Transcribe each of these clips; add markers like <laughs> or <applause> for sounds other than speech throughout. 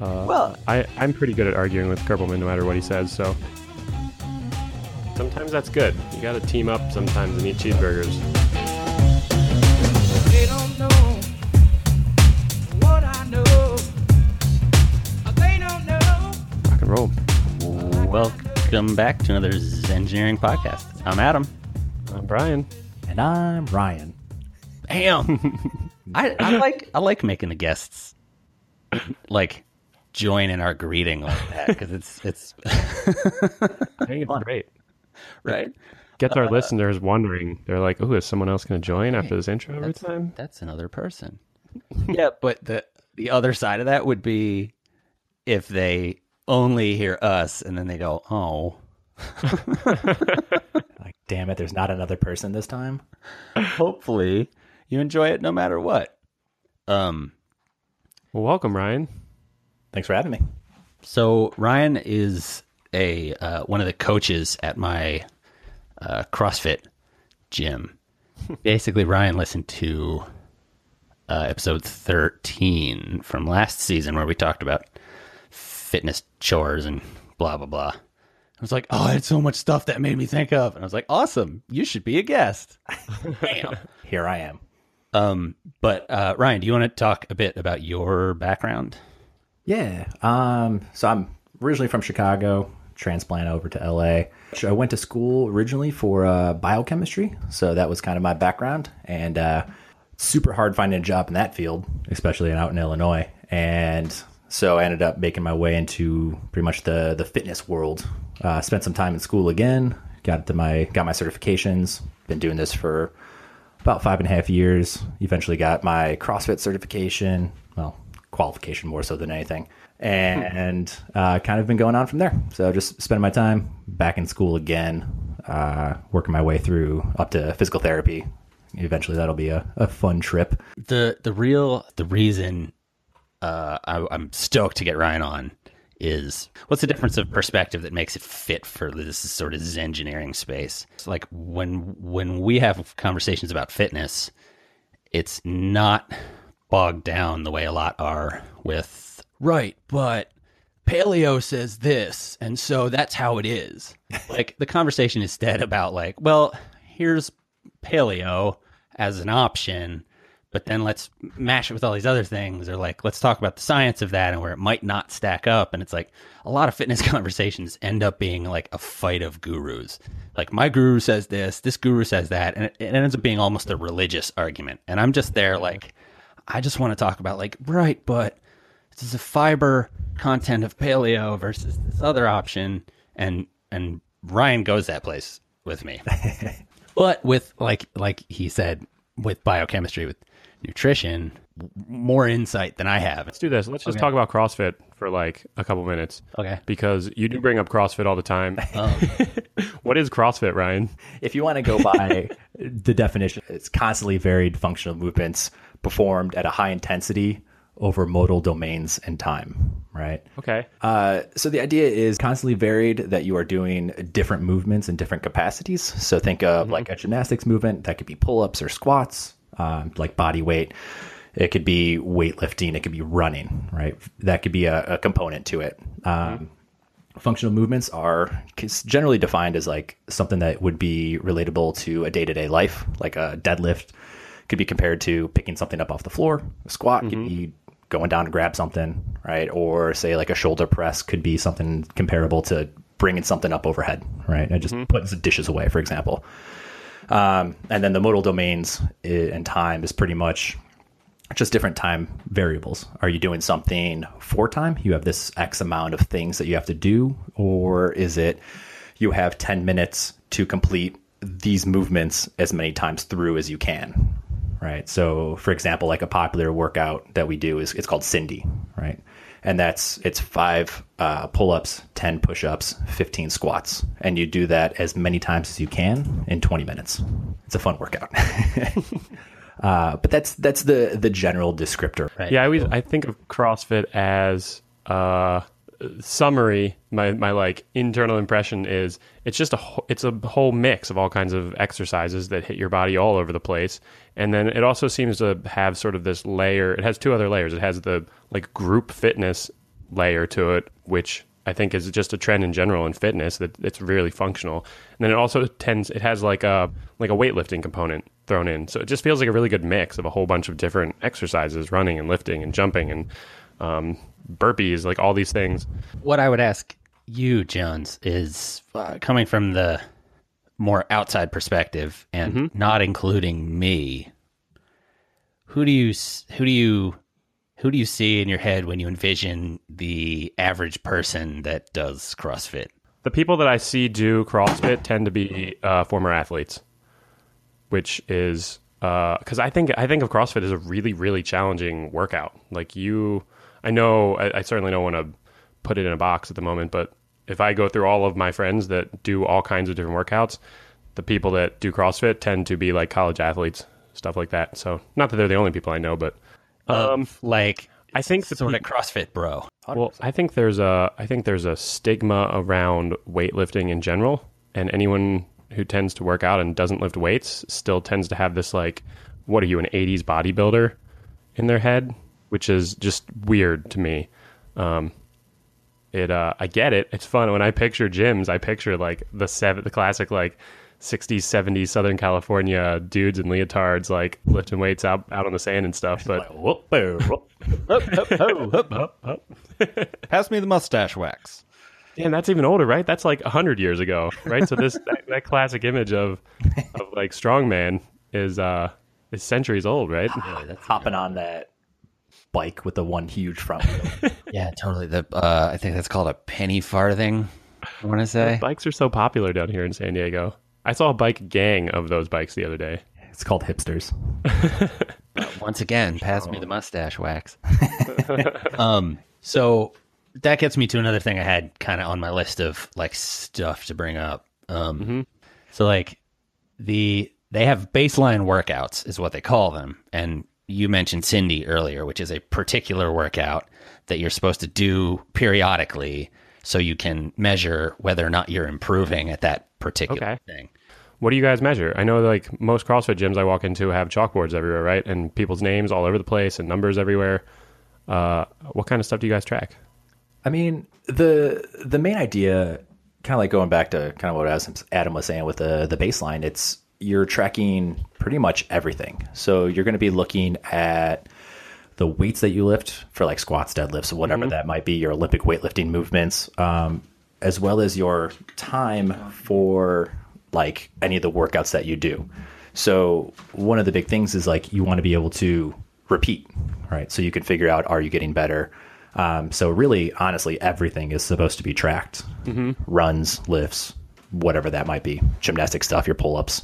Uh, Well- I, I'm pretty good at arguing with Kerpelman no matter what he says, so sometimes that's good. You got to team up sometimes and eat cheeseburgers. They don't know what I know. They don't know. Rock and roll. Welcome back to another Engineering podcast. I'm Adam. I'm Brian. And I'm Ryan. Damn. <laughs> I, I like I like making the guests like join in our greeting like that because it's it's I think it's great. right. Gets our listeners wondering. They're like, "Oh, is someone else going to join after this intro every That's, time?" that's another person. <laughs> yeah, but the the other side of that would be if they only hear us and then they go, oh, <laughs> Like, damn it, there's not another person this time. hopefully you enjoy it no matter what. Um. Well, welcome, Ryan. Thanks for having me. So Ryan is a uh, one of the coaches at my uh, CrossFit gym. <laughs> Basically, Ryan listened to uh, episode thirteen from last season where we talked about fitness chores and blah blah blah. I was like, oh, I had so much stuff that made me think of, and I was like, awesome, you should be a guest. <laughs> Bam. Here I am. Um, but uh, Ryan, do you want to talk a bit about your background? Yeah. Um. So I'm originally from Chicago, transplant over to LA. I went to school originally for uh, biochemistry, so that was kind of my background, and uh, super hard finding a job in that field, especially out in Illinois. And so I ended up making my way into pretty much the the fitness world. Uh, spent some time in school again, got to my got my certifications. Been doing this for about five and a half years. Eventually got my CrossFit certification. Well, qualification more so than anything. And uh, kind of been going on from there. So just spending my time back in school again, uh, working my way through up to physical therapy. Eventually, that'll be a, a fun trip. the the real the reason uh, I, I'm stoked to get Ryan on is what's the difference of perspective that makes it fit for this sort of engineering space. It's like when when we have conversations about fitness, it's not bogged down the way a lot are with right, but paleo says this, and so that's how it is. like the conversation is instead about like, well, here's paleo as an option, but then let's mash it with all these other things, or like let's talk about the science of that and where it might not stack up. And it's like a lot of fitness <laughs> conversations end up being like a fight of gurus. Like my guru says this, this guru says that, and it, it ends up being almost a religious argument. And I'm just there like, I just want to talk about like, right, but this is a fiber content of paleo versus this other option, and and Ryan goes that place with me. <laughs> but with like like he said with biochemistry with nutrition more insight than i have Let's do this. Let's just Okay. talk about CrossFit for like a couple minutes. okay Because you do bring up CrossFit all the time. um, <laughs> <laughs> what is CrossFit, Ryan? If you want to go by the definition, it's constantly varied functional movements performed at a high intensity over modal domains and time, right? Okay. Uh, so the idea is constantly varied that you are doing different movements in different capacities. So think of like a gymnastics movement that could be pull ups or squats, um, like body weight. It could be weightlifting. It could be running, right? That could be a, a component to it. Um, Functional movements are generally defined as like something that would be relatable to a day to day life, like a deadlift could be compared to picking something up off the floor. A squat could be going down to grab something, right? Or say like a shoulder press could be something comparable to bringing something up overhead, right? And just putting some dishes away, for example. Um, and then the modal domains and time is pretty much just different time variables. Are you doing something for time? You have this X amount of things that you have to do, or is it you have 10 minutes to complete these movements as many times through as you can? Right. So, for example, like a popular workout that we do is it's called Cindy, right? And that's it's five uh, pull ups, 10 push ups, 15 squats. And you do that as many times as you can in 20 minutes. It's a fun workout. <laughs> Uh, but that's that's the the general descriptor. right Yeah, I always I think of CrossFit as uh summary. My my like internal impression is it's just a it's a whole mix of all kinds of exercises that hit your body all over the place, and then it also seems to have sort of this layer. It has two other layers. It has the like group fitness layer to it, which I think is just a trend in general in fitness that it's really functional. And then it also tends it has like a like a weightlifting component thrown in, so it just feels like a really good mix of a whole bunch of different exercises, running and lifting and jumping and um, burpees, like all these things. What I would ask you, Jones, is uh, coming from the more outside perspective and not including me. Who do you who do you who do you see in your head when you envision the average person that does CrossFit? The people that I see do CrossFit tend to be uh, former athletes, which is because I think I think of CrossFit as a really really challenging workout. Like you, I know I, I certainly don't want to put it in a box at the moment, but if I go through all of my friends that do all kinds of different workouts, the people that do CrossFit tend to be like college athletes, stuff like that. So not that they're the only people I know, but Um, like I think the sort of CrossFit bro. well, I think there's a I think there's a stigma around weightlifting in general, and anyone who tends to work out and doesn't lift weights still tends to have this like, what are you an '80s bodybuilder in their head, which is just weird to me. Um, it uh, I get it. It's fun when I picture gyms. I picture like the seven, the classic like. 60s, 70s Southern California dudes in leotards like lifting weights out out on the sand and stuff. But Pass me the mustache wax. And that's even older, right? That's like hundred years ago, right? So this <laughs> that, that classic image of of like strongman is uh is centuries old, right? <sighs> that's Hopping on that bike with the one huge front wheel. <laughs> Yeah, totally. The uh, I think that's called a penny farthing. I want to say. Bikes are so popular down here in San Diego. I saw a bike gang of those bikes the other day. It's called hipsters. <laughs> Once again, pass me the mustache wax. um, so that gets me to another thing I had kind of on my list of like stuff to bring up. Um, so like the they have baseline workouts is what they call them, and you mentioned Cindy earlier, which is a particular workout that you're supposed to do periodically so you can measure whether or not you're improving at that particular Okay. thing. What do you guys measure? I know like most CrossFit gyms I walk into have chalkboards everywhere, right? And people's names all over the place and numbers everywhere. Uh, what kind of stuff do you guys track? I mean, the the main idea, kind of like going back to kind of what Adam- was saying with the the baseline, it's you're tracking pretty much everything. So you're going to be looking at the weights that you lift for like squats, deadlifts, whatever that might be, your Olympic weightlifting movements, um, as well as your time for like any of the workouts that you do. So one of the big things is like you want to be able to repeat, right? So you can figure out are you getting better. Um, so really, honestly, everything is supposed to be tracked: runs, lifts, whatever that might be, gymnastic stuff, your pull-ups.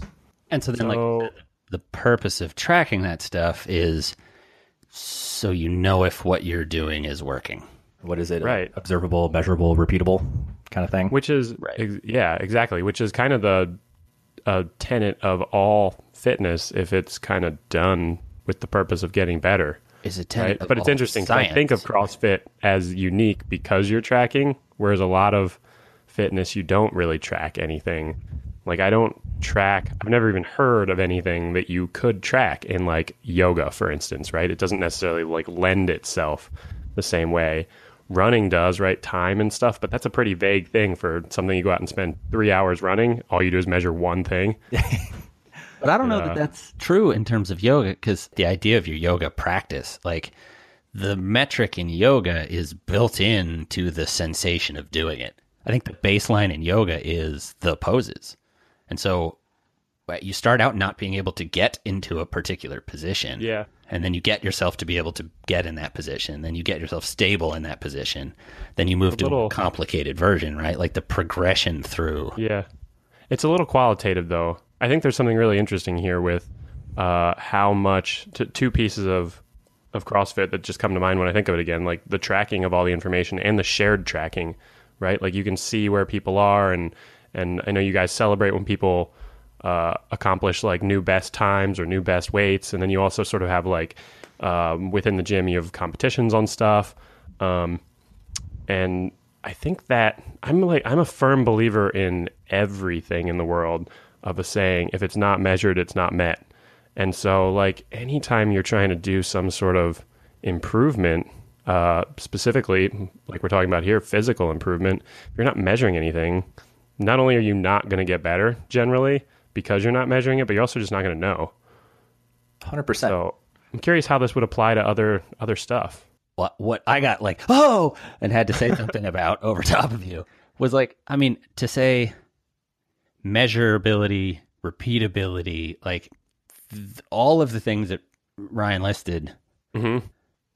And so then, So- like, the purpose of tracking that stuff is so you know if what you're doing is working. What is it? Right. Observable, measurable, repeatable, kind of thing. which is ex- yeah exactly which is kind of the uh, tenet of all fitness if it's kind of done with the purpose of getting better Is it right? but it's interesting i think of crossfit as unique because you're tracking whereas a lot of fitness you don't really track anything. Like i don't track i've never even heard of anything that you could track in like yoga for instance right? It doesn't necessarily like lend itself the same way. Running does right? Time and stuff but that's a pretty vague thing for something you go out and spend three hours running. All you do is measure one thing <laughs> But I don't know that that's true in terms of yoga because the idea of your yoga practice, like the metric in yoga is built in to the sensation of doing it. I think the baseline in yoga is the poses. And so uh, you start out not being able to get into a particular position. Yeah. And then you get yourself to be able to get in that position. Then you get yourself stable in that position. Then you move to a little- complicated version, right? Like the progression through. Yeah. It's a little qualitative, though. I think there's something really interesting here with uh, how much t- two pieces of of CrossFit that just come to mind when I think of it again, like the tracking of all the information and the shared tracking, right? Like you can see where people are, and and I know you guys celebrate when people uh, accomplish like new best times or new best weights, and then you also sort of have like um, within the gym you have competitions on stuff. Um, and I think that I'm like I'm a firm believer in everything in the world of a saying if it's not measured it's not met. And so like anytime you're trying to do some sort of improvement uh, specifically, like we're talking about here, physical improvement, if you're not measuring anything, not only are you not going to get better generally because you're not measuring it, but you're also just not going to know. 100%. So I'm curious how this would apply to other other stuff. what what I got like oh and had to say something <laughs> about over top of you was like I mean to say measurability, repeatability, like th- all of the things that Ryan listed, Mhm.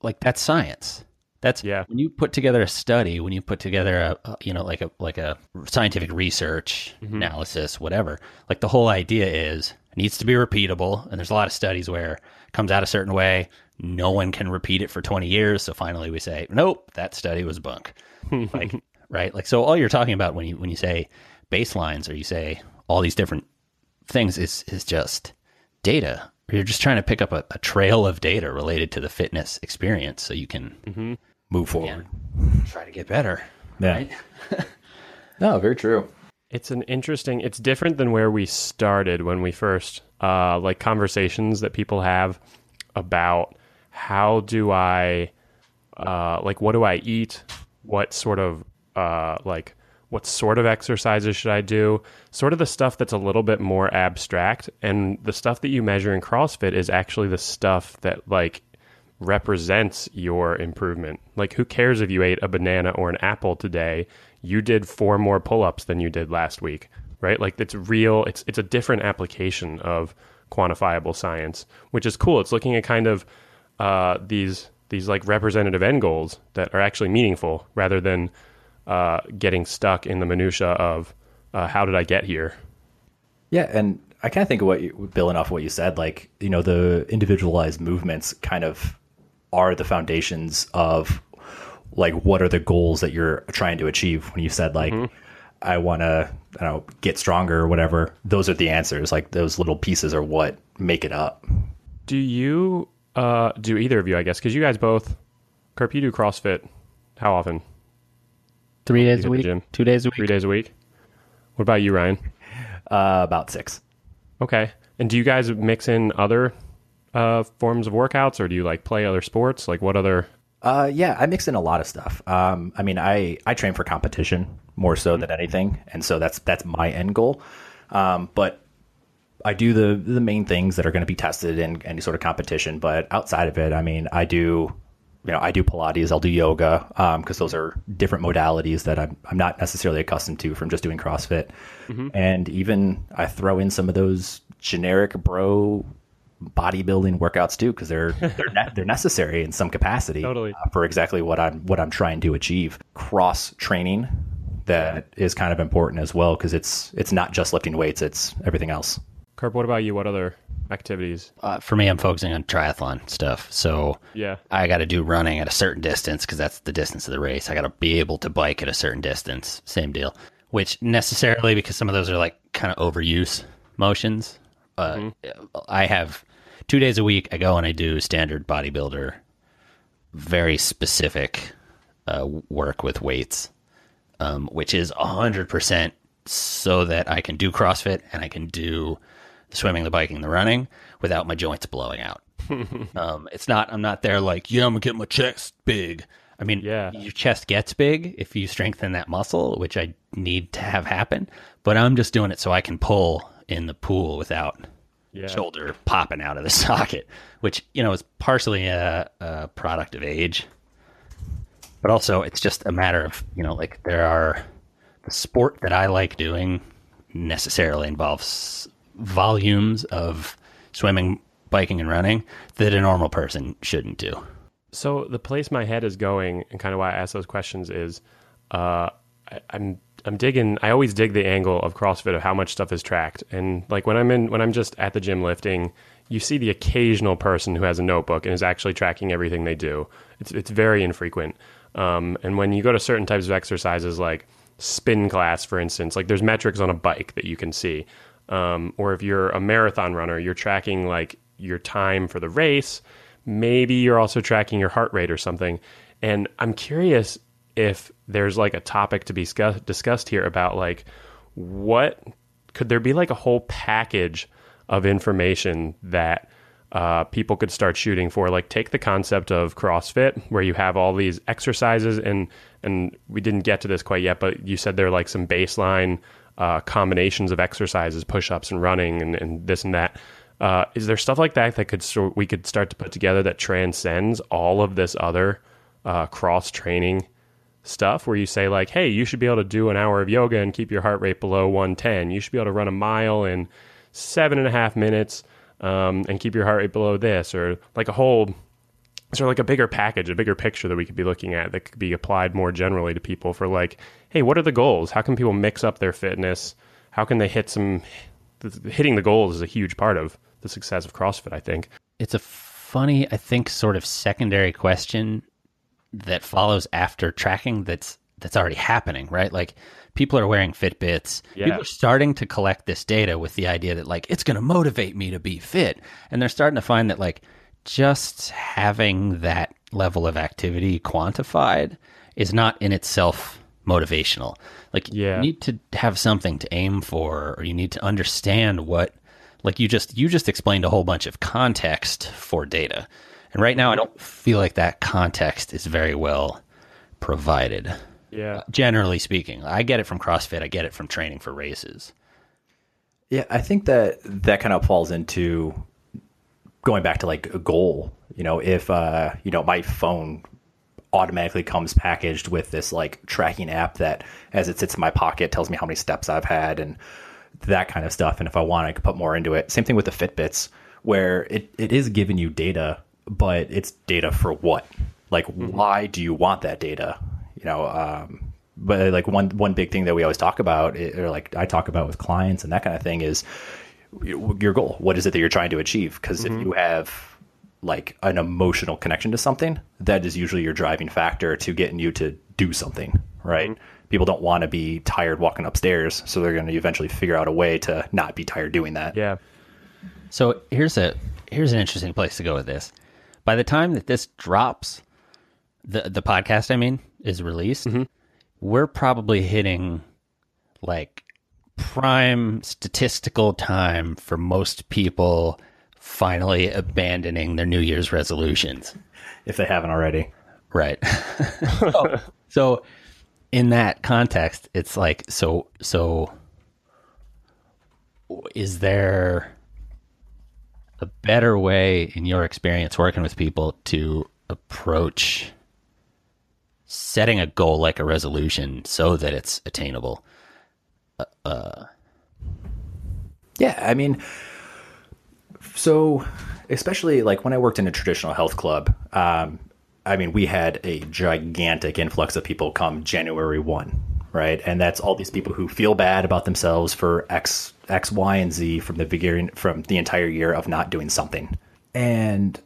like that's science. That's Yeah. when you put together a study, when you put together a, a you know like a like a scientific research analysis, whatever. Like the whole idea is it needs to be repeatable, and there's a lot of studies where it comes out a certain way, no one can repeat it for 20 years, so finally we say, nope, that study was bunk. <laughs> like right, like so all you're talking about when you when you say baselines or you say all these different things is is just data. You're just trying to pick up a, a trail of data related to the fitness experience, so you can Move forward. try to get better. Yeah. Right? <laughs> No, very true. It's an interesting. It's different than where we started when we first uh, like conversations that people have about how do I uh, like what do I eat? What sort of uh, like what sort of exercises should I do? Sort of the stuff that's a little bit more abstract, and the stuff that you measure in CrossFit is actually the stuff that like represents your improvement. Like, who cares if you ate a banana or an apple today? You did four more pull-ups than you did last week, right? Like, it's real. It's it's a different application of quantifiable science, which is cool. It's looking at kind of uh, these these like representative end goals that are actually meaningful, rather than uh, getting stuck in the minutia of uh, how did I get here. Yeah, and I kind of think of what you, building off what you said, like you know, the individualized movements kind of are the foundations of like what are the goals that you're trying to achieve. When you said like, I want to, I don't know, get stronger or whatever, those are the answers. Like those little pieces are what make it up. Do you uh, do either of you? I guess because you guys both, Carp, you do CrossFit. How often? Three days a week, gym? two days a week, Three days a week. What about you, Ryan? Uh, about six. Okay. And do you guys mix in other uh, forms of workouts, or do you like play other sports? Like what other? Uh, yeah, I mix in a lot of stuff. Um, I mean, I I train for competition more so than anything, and so that's that's my end goal. Um, but I do the the main things that are going to be tested in any sort of competition. But outside of it, I mean, I do, you know, I do Pilates, I'll do yoga, because those are different modalities that I'm I'm not necessarily accustomed to from just doing CrossFit, and even I throw in some of those generic bro bodybuilding workouts too because they're <laughs> they're ne- they're necessary in some capacity Totally. uh, for exactly what I'm what I'm trying to achieve. Cross training that is kind of important as well because it's it's not just lifting weights; it's everything else. Carp, what about you? What other activities? Uh, for me, I'm focusing on triathlon stuff. So Yeah. I got to do running at a certain distance because that's the distance of the race. I got to be able to bike at a certain distance. Same deal. Which necessarily because some of those are like kind of overuse motions. Uh, I have two days a week. I go and I do standard bodybuilder, very specific uh, work with weights, um, which is hundred percent so that I can do CrossFit and I can do the swimming, the biking, the running without my joints blowing out. <laughs> Um, it's not. I'm not there like, yeah, I'm gonna get my chest big. I mean, Yeah. your chest gets big if you strengthen that muscle, which I need to have happen. But I'm just doing it so I can pull in the pool without Yeah. shoulder popping out of the <laughs> socket, which you know is partially a, a product of age, but also it's just a matter of you know like there are the sport that I like doing necessarily involves volumes of swimming, biking, and running that a normal person shouldn't do. So the place my head is going, and kind of why I ask those questions is, uh, I, I'm I'm digging. I always dig the angle of CrossFit of how much stuff is tracked, and like when I'm in when I'm just at the gym lifting, you see the occasional person who has a notebook and is actually tracking everything they do. It's it's very infrequent. Um, and when you go to certain types of exercises like spin class, for instance, like there's metrics on a bike that you can see. Um, or if you're a marathon runner, you're tracking like your time for the race. Maybe you're also tracking your heart rate or something. And I'm curious if there's like a topic to be scu- discussed here about like what could there be like a whole package of information that uh, people could start shooting for. Like, take the concept of CrossFit, where you have all these exercises, and and we didn't get to this quite yet, but you said there are like some baseline uh, combinations of exercises, push ups and running, and, and this and that. Uh, is there stuff like that that could sort we could start to put together that transcends all of this other uh, cross training stuff where you say like hey you should be able to do an hour of yoga and keep your heart rate below 110 you should be able to run a mile in seven and a half minutes um, and keep your heart rate below this or like a whole sort of like a bigger package a bigger picture that we could be looking at that could be applied more generally to people for like hey what are the goals how can people mix up their fitness how can they hit some hitting the goals is a huge part of the success of CrossFit, I think. It's a funny, I think, sort of secondary question that follows after tracking that's that's already happening, right? Like people are wearing Fitbits. Yeah. People are starting to collect this data with the idea that like it's going to motivate me to be fit, and they're starting to find that like just having that level of activity quantified is not in itself motivational. Like Yeah. you need to have something to aim for, or you need to understand what like you just you just explained a whole bunch of context for data. And right now I don't feel like that context is very well provided. Yeah. Generally speaking, I get it from CrossFit, I get it from training for races. Yeah, I think that that kind of falls into going back to like a goal. You know, if uh, you know my phone automatically comes packaged with this like tracking app that, as it sits in my pocket, tells me how many steps I've had and that kind of stuff. And if I want, I could put more into it. Same thing with the Fitbits, where it, it is giving you data, but it's data for what? Like, why do you want that data? You know, um, but like one one big thing that we always talk about, eh, or like I talk about with clients and that kind of thing, is your goal. What is it that you're trying to achieve? Because if you have like an emotional connection to something, that is usually your driving factor to getting you to do something, right? Mm-hmm. People don't want to be tired walking upstairs, so they're going to eventually figure out a way to not be tired doing that. Yeah. So here's a here's an interesting place to go with this. By the time that this drops, the the podcast I mean is released, mm-hmm. we're probably hitting like prime statistical time for most people finally abandoning their New Year's resolutions. If they haven't already. Right. so, <laughs> <laughs> so in that context, it's like so so is there a better way in your experience working with people to approach setting a goal like a resolution so that it's attainable? Uh, Yeah, I mean, so especially like when I worked in a traditional health club, um, I mean, we had a gigantic influx of people come January 1, right? And that's all these people who feel bad about themselves for X, X, Y, and Z from the beginning, from the entire year of not doing something. And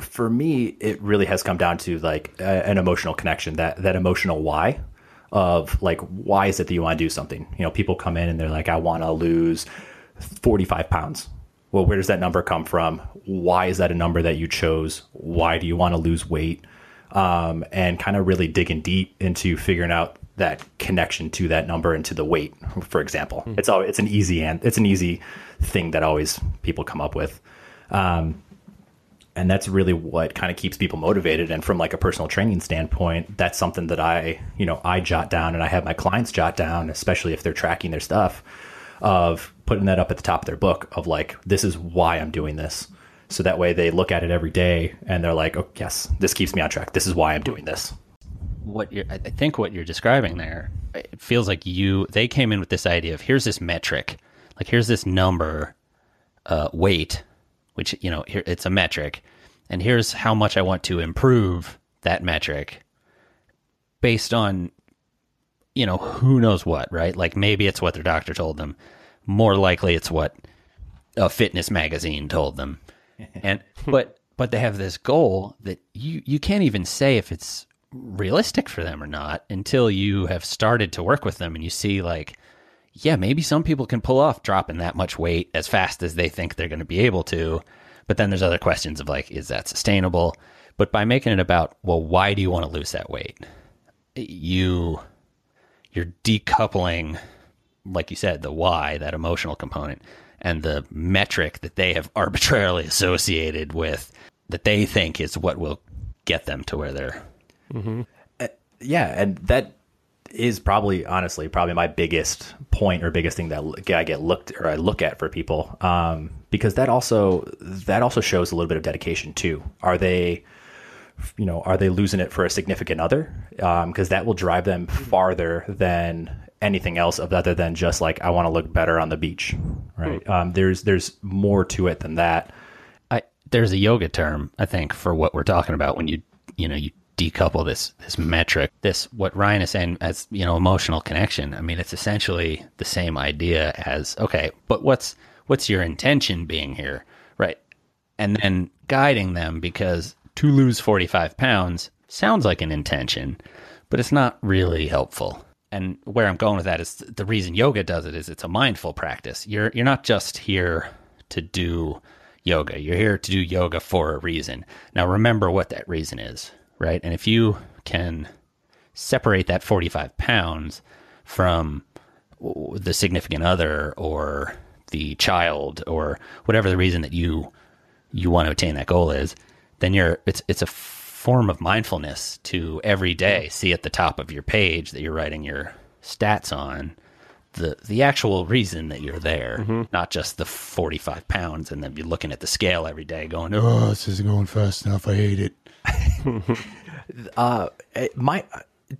for me, it really has come down to like a, an emotional connection, that, that emotional why of like, why is it that you want to do something? You know, people come in and they're like, I want to lose 45 pounds. Well, where does that number come from? Why is that a number that you chose? Why do you want to lose weight? Um, and kind of really digging deep into figuring out that connection to that number and to the weight, for example. It's all it's an easy and it's an easy thing that always people come up with. Um, and that's really what kind of keeps people motivated and from like a personal training standpoint that's something that i you know i jot down and i have my clients jot down especially if they're tracking their stuff of putting that up at the top of their book of like this is why i'm doing this. So that way they look at it every day and they're like oh yes this keeps me on track. This is why i'm doing this. What you're, I think what you're describing there, it feels like you they came in with this idea of here's this metric, like here's this number, uh, weight, which you know here it's a metric, and here's how much I want to improve that metric, based on, you know who knows what, right? Like maybe it's what their doctor told them, more likely it's what a fitness magazine told them, <laughs> and but but they have this goal that you you can't even say if it's realistic for them or not until you have started to work with them and you see like yeah maybe some people can pull off dropping that much weight as fast as they think they're going to be able to. But then there's other questions of like is that sustainable? But by making it about well why do you want to lose that weight? You you're decoupling like you said the why that emotional component and the metric that they have <laughs> arbitrarily associated with that they think is what will get them to where they're yeah, and that is probably honestly probably my biggest point or biggest thing that I get looked or I look at for people um, because that also that also shows a little bit of dedication too. Are they you know are they losing it for a significant other? Um, because that will drive them mm-hmm. farther than anything else other than just like I want to look better on the beach right? Hmm. Um, there's there's more to it than that. I there's a yoga term I think for what we're talking about when you you know you decouple this this metric. This what Ryan is saying as you know emotional connection. I mean it's essentially the same idea as okay but what's what's your intention being here right? And then guiding them because to lose 45 pounds sounds like an intention but it's not really helpful and where I'm going with that is the reason yoga does it is it's a mindful practice you're you're not just here to do yoga. You're here to do yoga for a reason. Now, remember what that reason is, right? And if you can separate that 45 pounds from the significant other or the child or whatever the reason that you you want to attain that goal is, then you're it's it's a form of mindfulness to every day see at the top of your page that you're writing your stats on the the actual reason that you're there, not just the 45 pounds, and then you're looking at the scale every day, going, "Oh, this isn't going fast enough. I hate it." <laughs> Uh, my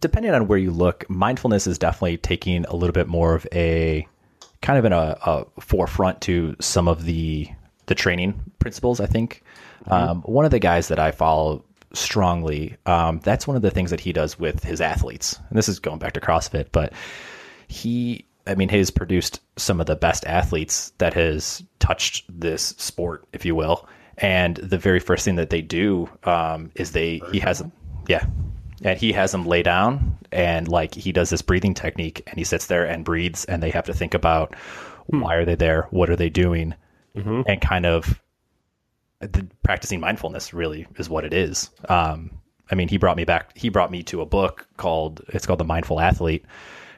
depending on where you look, mindfulness is definitely taking a little bit more of a kind of in a, a forefront to some of the the training principles. I think um, one of the guys that I follow strongly, um, that's one of the things that he does with his athletes, and this is going back to CrossFit, but he. I mean, he's produced some of the best athletes that has touched this sport, if you will. And the very first thing that they do um, is they he has them, yeah, and he has them lay down and like he does this breathing technique and he sits there and breathes and they have to think about why are they there, what are they doing, and kind of the, practicing mindfulness really is what it is. Um, I mean, he brought me back. He brought me to a book called it's called The Mindful Athlete,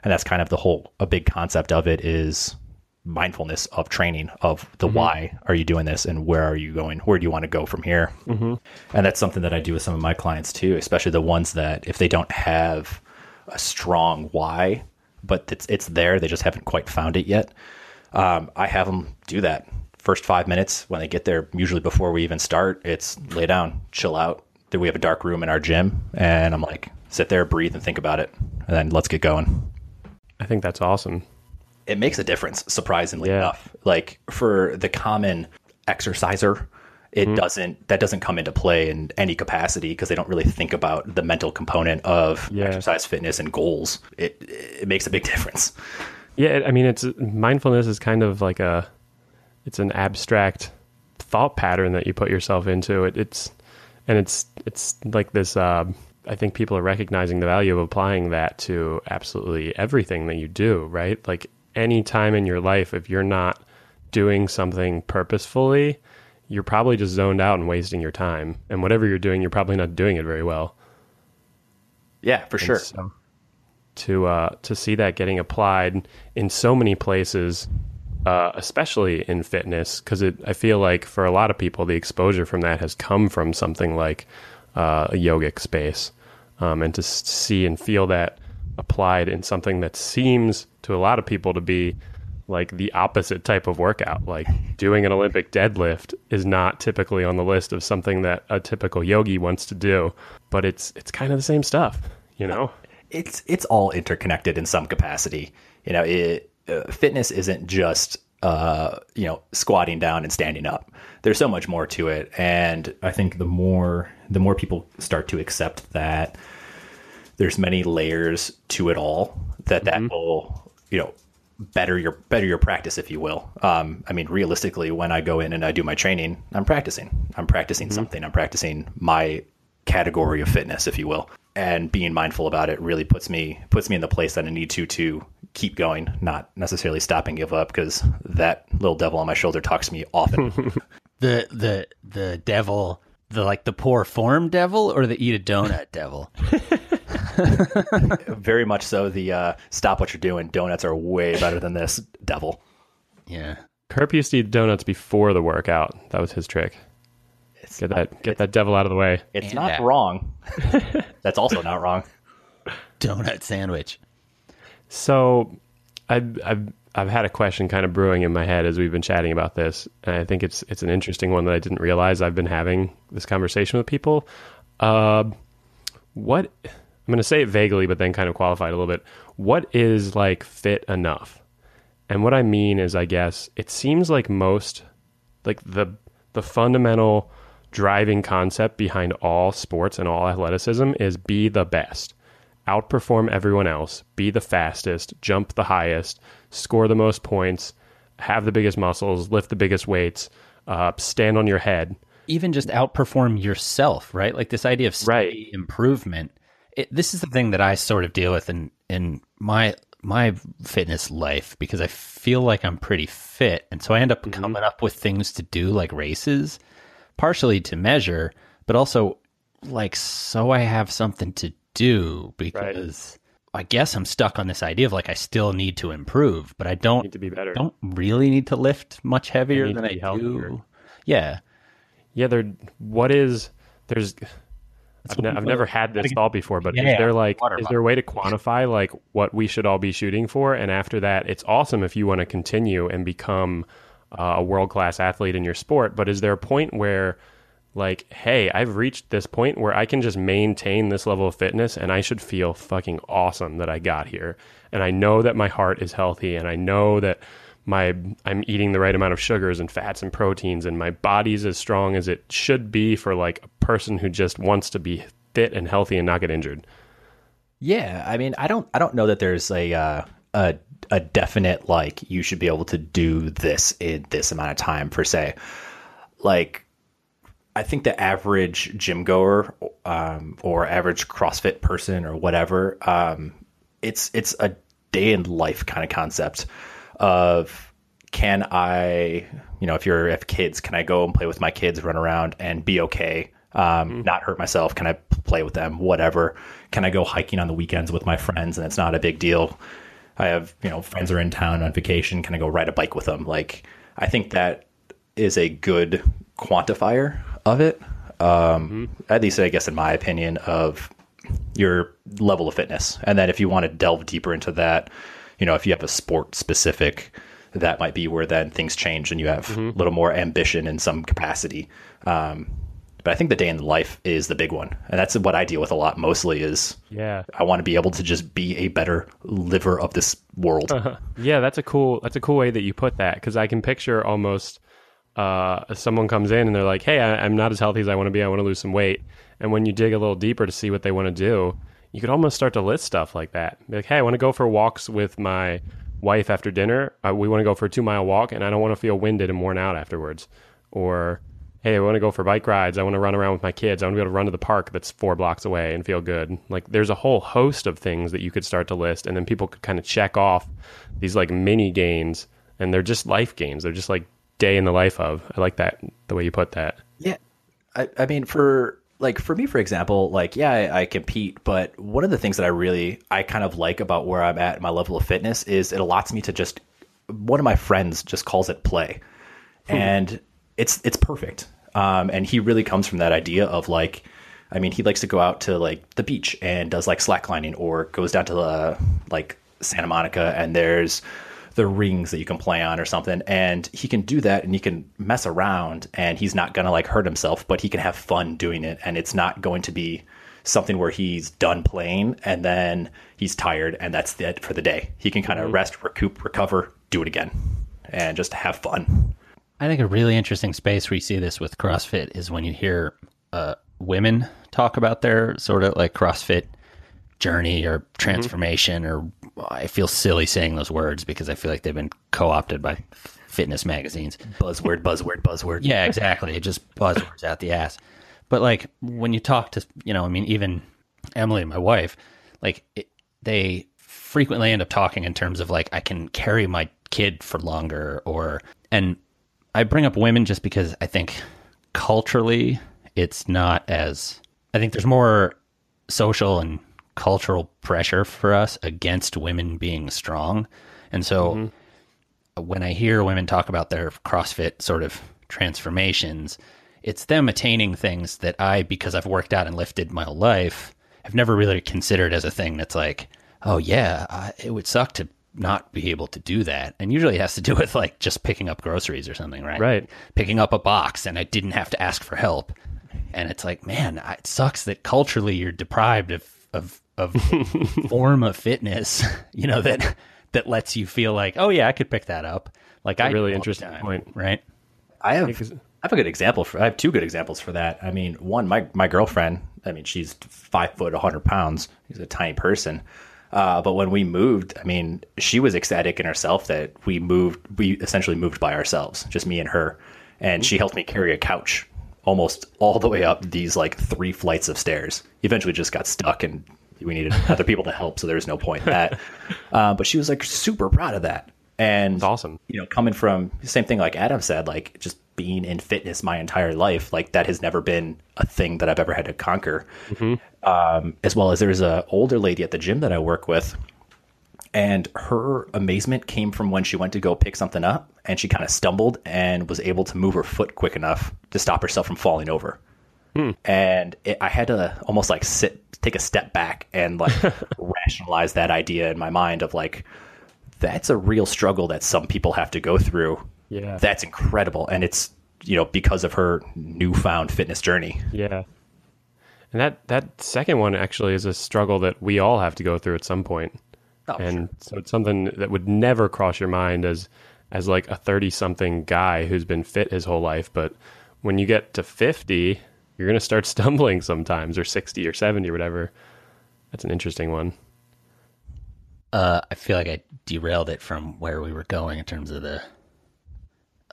and that's kind of the whole a big concept of it is mindfulness of training of the why are you doing this and where are you going where do you want to go from here mm-hmm. and that's something that i do with some of my clients too especially the ones that if they don't have a strong why but it's it's there they just haven't quite found it yet um, i have them do that first five minutes when they get there usually before we even start it's lay down chill out then we have a dark room in our gym and i'm like sit there breathe and think about it and then let's get going I think that's awesome. it makes a difference surprisingly Yeah. enough like for the common exerciser it Mm-hmm. doesn't that doesn't come into play in any capacity because they don't really think about the mental component of Yeah. exercise fitness and goals it it makes a big <laughs> difference Yeah, I mean, it's mindfulness is kind of like a, it's an abstract thought pattern that you put yourself into. It, it's, and it's it's like this. Uh, I think people are recognizing the value of applying that to absolutely everything that you do. Right, like any time in your life, if you're not doing something purposefully, you're probably just zoned out and wasting your time. And whatever you're doing, you're probably not doing it very well. yeah for sure So to uh, to see that getting applied in so many places, uh, especially in fitness, because I feel like for a lot of people, the exposure from that has come from something like uh, a yogic space, um, and to see and feel that applied in something that seems to a lot of people to be like the opposite type of workout. Like doing an Olympic deadlift is not typically on the list of something that a typical yogi wants to do, but it's it's kind of the same stuff, you know. it's it's all interconnected in some capacity. You know, it, fitness isn't just uh, you know squatting down and standing up. There's so much more to it, and I think the more the more people start to accept that there's many layers to it all, that that will you know better your better your practice, if you will. Um, I mean, realistically, when I go in and I do my training, I'm practicing. I'm practicing something. I'm practicing my category of fitness, if you will. And being mindful about it really puts me puts me in the place that I need to to keep going, not necessarily stop and give up, because that little devil on my shoulder talks to me often. <laughs> The the the devil, the like the poor form devil, or the eat a donut devil. <laughs> Very much so. The uh, stop what you're doing. Donuts are way better than this devil. Yeah. Kerp used to eat donuts before the workout. That was his trick. It's Get that get that devil out of the way. It's And not that. wrong. <laughs> That's also not wrong. Donut sandwich. So, I've, I've I've had a question kind of brewing in my head as we've been chatting about this, and I think it's it's an interesting one that I didn't realize I've been having this conversation with people. Uh, what I'm going to say it vaguely, but then kind of qualify it a little bit. What is like fit enough? And what I mean is, I guess it seems like most like the the fundamental driving concept behind all sports and all athleticism is be the best outperform everyone else, be the fastest, jump the highest, score the most points, have the biggest muscles, lift the biggest weights, uh, stand on your head. even just outperform yourself, right? Like this idea of Right. improvement. It, this is the thing that I sort of deal with in in my my fitness life because I feel like I'm pretty fit, and so I end up Mm-hmm. coming up with things to do like races, partially to measure, but also like so I have something to do because. I guess I'm stuck on this idea of like I still need to improve, but I don't Need to be better. don't really need to lift much heavier need than I healthier. do. Yeah, Yeah, there. What is there's? I've, ne- I've never had this thought before, but Yeah, is there like is there a way to quantify like what we should all be shooting for? And after that, it's awesome if you want to continue and become uh, a world class athlete in your sport. But is there a point where like, hey, I've reached this point where I can just maintain this level of fitness and I should feel fucking awesome that I got here. And I know that my heart is healthy and I know that my I'm eating the right amount of sugars and fats and proteins and my body's as strong as it should be for like a person who just wants to be fit and healthy and not get injured. Yeah, I mean, I don't, I don't know that there's a uh, a a definite like you should be able to do this in this amount of time per se. Like, I think the average gym goer um, or average CrossFit person or whatever, um, it's it's a day in life kind of concept of can I, you know, if you're if kids, can I go and play with my kids, run around and be okay, um, not hurt myself? Can I play with them? Whatever. Can I go hiking on the weekends with my friends and it's not a big deal? I have, you know, friends are in town on vacation. Can I go ride a bike with them? Like, I think that is a good quantifier of it. Um, At least, I guess, in my opinion, of your level of fitness. And then if you want to delve deeper into that, you know, if you have a sport specific, that might be where then things change and you have a little more ambition in some capacity. Um, but I think the day in the life is the big one. And that's what I deal with a lot mostly is Yeah. I want to be able to just be a better liver of this world. <laughs> Yeah, that's a cool that's a cool way that you put that because I can picture almost uh, someone comes in and they're like, "Hey, I, I'm not as healthy as I want to be. I want to lose some weight." And when you dig a little deeper to see what they want to do, you could almost start to list stuff like that. Be like, "Hey, I want to go for walks with my wife after dinner. Uh, we want to go for a two mile walk, and I don't want to feel winded and worn out afterwards." Or hey, I want to go for bike rides. I want to run around with my kids. I want to be able to run to the park that's four blocks away and feel good. Like there's a whole host of things that you could start to list, and then people could kind of check off these like mini gains, and they're just life gains. They're just like day in the life of. I like that the way you put that. Yeah, I, I mean, for like for me, for example, like yeah, I, I compete, but one of the things that I really I kind of like about where I'm at my level of fitness is it allows me to just. One of my friends just calls it play, hmm. and it's it's perfect. Um, and he really comes from that idea of like, I mean, he likes to go out to like the beach and does like slacklining, or goes down to the like Santa Monica, and there's the rings that you can play on or something. And he can do that and he can mess around and he's not going to like hurt himself but he can have fun doing it. And it's not going to be something where he's done playing and then he's tired and that's it for the day. He can kind of rest recoup recover do it again and just have fun I think a really interesting space where you see this with CrossFit is when you hear uh, women talk about their sort of like CrossFit journey or transformation, or I feel silly saying those words because I feel like they've been co opted by fitness magazines. buzzword buzzword buzzword Yeah, exactly. It just buzzwords out the ass. But like when you talk to, you know, I mean, even Emily, my wife, like it, they frequently end up talking in terms of like I can carry my kid for longer, or and I bring up women just because I think culturally it's not as I think there's more social and cultural pressure for us against women being strong, and so mm-hmm. when I hear women talk about their CrossFit sort of transformations, it's them attaining things that I, because I've worked out and lifted my whole life, have never really considered as a thing that's like, oh yeah, I, it would suck to not be able to do that. And usually it has to do with like just picking up groceries or something, right? Right. Picking up a box and I didn't have to ask for help. And it's like, man, it sucks that culturally you're deprived of of of <laughs> form of fitness, <laughs> you know, that that lets you feel like, oh yeah, I could pick that up. Like I really interesting time, point. right? I have Because- I have a good example for I have two good examples for that. I mean, one, my my girlfriend, I mean, she's five foot, hundred pounds. She's a tiny person. Uh, but when we moved, I mean, she was ecstatic in herself that we moved. We essentially moved by ourselves, just me and her, and she helped me carry a couch almost all the way up these like three flights of stairs. Eventually, just got stuck, and we needed other people to help, so there was no point in that. <laughs> Uh, but she was like super proud of that, and It's awesome. you know, coming from same thing like Adam said, like just being in fitness my entire life, like that has never been a thing that I've ever had to conquer. Um, as well as there's a older lady at the gym that I work with, and her amazement came from when she went to go pick something up, and she kind of stumbled and was able to move her foot quick enough to stop herself from falling over. And it, I had to almost like sit, take a step back, and like <laughs> rationalize that idea in my mind of like, that's a real struggle that some people have to go through. Yeah. That's incredible. And it's, you know, because of her newfound fitness journey. Yeah. And that that second one actually is a struggle that we all have to go through at some point. Oh, and so it's something that would never cross your mind as as like a 30 something guy who's been fit his whole life, but when you get to 50, you're going to start <laughs> stumbling sometimes or 60 or 70 or whatever. That's an interesting one. Uh, I feel like I derailed it from where we were going in terms of the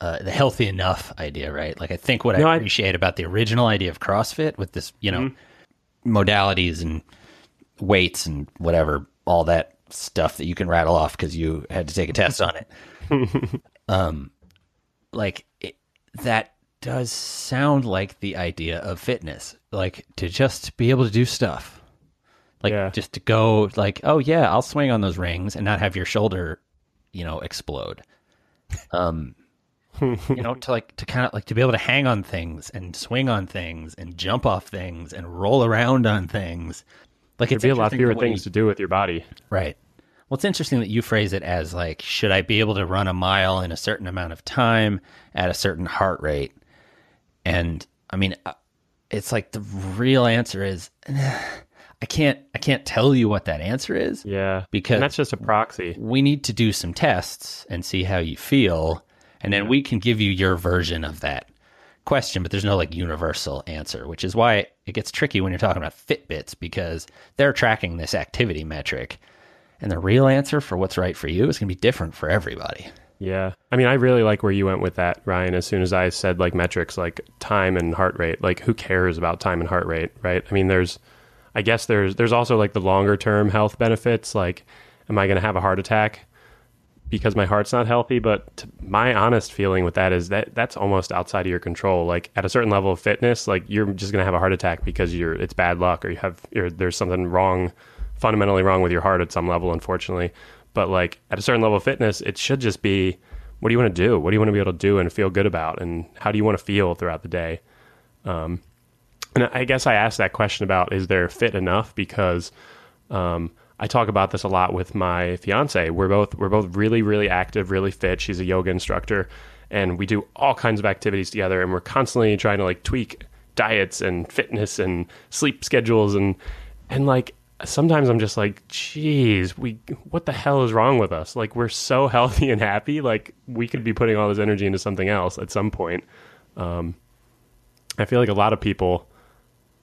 uh, the healthy enough idea, right? Like I think what No, I I- appreciate about the original idea of CrossFit with this, you know, modalities and weights and whatever, all that stuff that you can rattle off because you had to take a test on it. <laughs> um, like it, that does sound like the idea of fitness, like to just be able to do stuff like Yeah. just to go like oh yeah i'll swing on those rings and not have your shoulder you know explode um you know to like to kind of like to be able to hang on things and swing on things and jump off things and roll around on things like it's be a lot fewer things to do with your body. Right. Well, it's interesting that you phrase it as like, should I be able to run a mile in a certain amount of time at a certain heart rate? And I mean, uh, it's like the real answer is, <sighs> I can't, I can't tell you what that answer is. Yeah. Because- and that's just a proxy. We need to do some tests and see how you feel, and then we can give you your version of that question. But there's no like universal answer, which is why it gets tricky when you're talking about Fitbits because they're tracking this activity metric, and the real answer for what's right for you is going to be different for everybody. Yeah. I mean, I really like where you went with that, Ryan, as soon as I said like metrics like time and heart rate. Like who cares about time and heart rate, right? I mean, there's I guess there's there's also like the longer term health benefits like am I going to have a heart attack because my heart's not healthy, but my honest feeling with that is that that's almost outside of your control. Like at a certain level of fitness, like you're just to have a heart attack because you're it's bad luck or you have you're, there's something wrong fundamentally wrong with your heart at some level unfortunately. But like at a certain level of fitness, it should just be what do you want to do? What do you want to be able to do and feel good about? And how do you want to feel throughout the day? Um, and I guess I asked that question about is there fit enough because um, I talk about this a lot with my fiance. We're both we're both really really active, really fit. She's a yoga instructor, and we do all kinds of activities together. And we're constantly trying to like tweak diets and fitness and sleep schedules and and like sometimes I'm just like, geez, we what the hell is wrong with us? Like we're so <laughs> healthy and happy. Like we could be putting all this energy into something else at some point. Um, I feel like a lot of people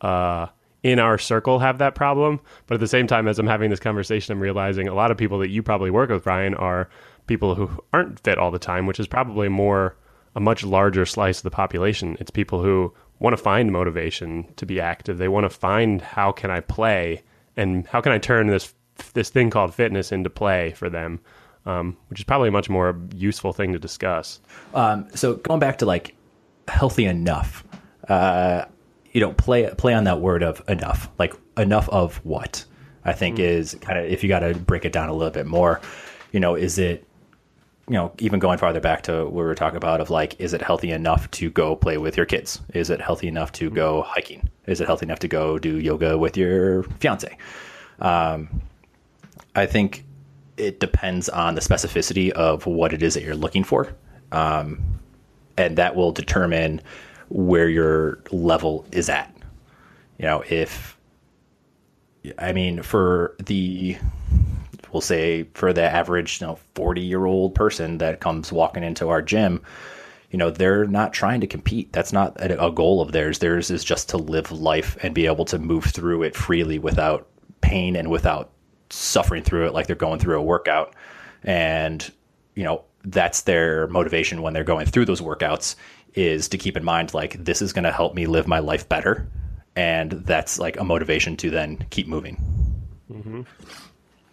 uh, in our circle have that problem. But at the same time, as I'm having this conversation, I'm realizing a lot of people that you probably work with, Ryan, are people who aren't fit all the time, which is probably more a much larger slice of the population. It's people who want to find motivation to be active. They want to find how can I play and how can I turn this this thing called fitness into play for them, um, which is probably a much more useful thing to discuss. Um, so going back to like healthy enough, uh, you know, play play on that word of enough. Like enough of what? I think is kind of if you got to break it down a little bit more. You know, is it you know, even going farther back to what we were talking about of like, is it healthy enough to go play with your kids? Is it healthy enough to go hiking? Is it healthy enough to go do yoga with your fiance? Um, I think it depends on the specificity of what it is that you're looking for. Um, and that will determine where your level is at. You know, if, I mean, for the, we'll say for the average, you know, 40 year old person that comes walking into our gym, you know, they're not trying to compete. That's not a, a goal of theirs. Theirs is just to live life and be able to move through it freely without pain and without suffering through it like they're going through a workout. And, you know, that's their motivation when they're going through those workouts is to keep in mind like this is going to help me live my life better and that's like a motivation to then keep moving mm-hmm.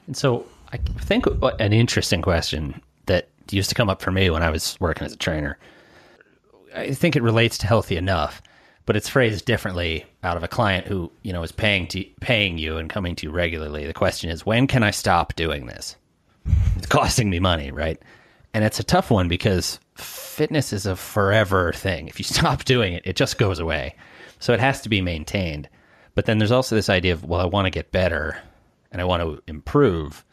And so I think an interesting question that used to come up for me when I was working as a trainer. I think it relates to healthy enough, but it's phrased differently out of a client who, you know, is paying to paying you and coming to you regularly. The question is, when can I stop doing this? It's costing me money, right? And it's a tough one because fitness is a forever thing. If you <laughs> stop doing it, it just goes away. So it has to be maintained. But then there's also this idea of, well, I want to get better and I want to improve.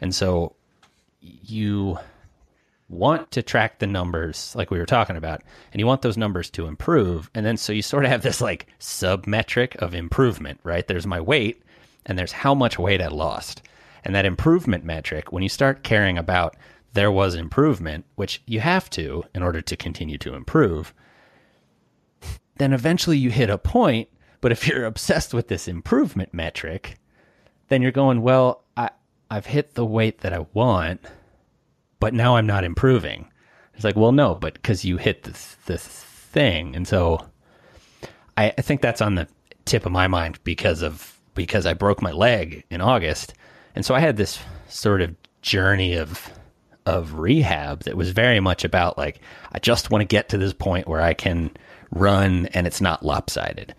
And so you want to track the numbers like we were talking about and you want those numbers to improve and then so you sort of have this like sub metric of improvement right there's my weight and there's how much weight i lost and that improvement metric when you start caring about there was improvement which you have to in order to continue to improve then eventually you hit a point but if <laughs> you're obsessed with this improvement metric then you're going well i i've hit the weight that i want but now I'm not improving. It's like, well, no, but because you hit the the thing, and so I, I think that's on the tip of my mind because of because I broke my leg in August, and so I had this sort of journey of of rehab that was very much about like I just want to get to this point where I can run and it's not lopsided.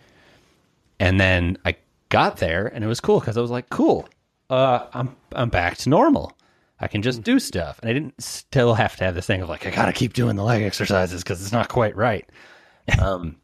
And then I got there and it was cool because I was like, cool, uh, I'm I'm back to normal. I can just do stuff, and I didn't still have to have this thing of like I gotta keep doing the leg exercises because it's not quite right. <laughs> Um,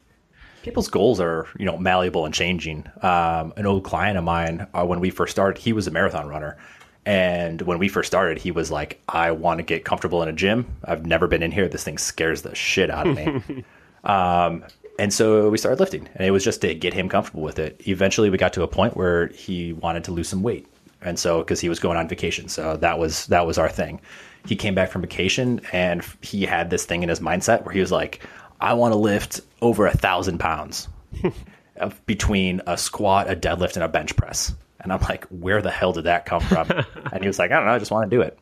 people's goals are you know malleable and changing um, an old client of mine uh, when we first started he was a marathon runner and when we first started he was like i want to get comfortable in a gym. I've never been in here. This thing scares the shit out of me. <laughs> Um, and so we started lifting and it was just to get him comfortable with it. Eventually we got to a point where he wanted to lose some weight and so because he was going on vacation so that was that was our thing. He came back from vacation and he had this thing in his mindset where he was like i want to lift over a thousand pounds <laughs> between a squat a deadlift and a bench press and i'm like where the hell did that come from? <laughs> And he was like i don't know i just want to do it.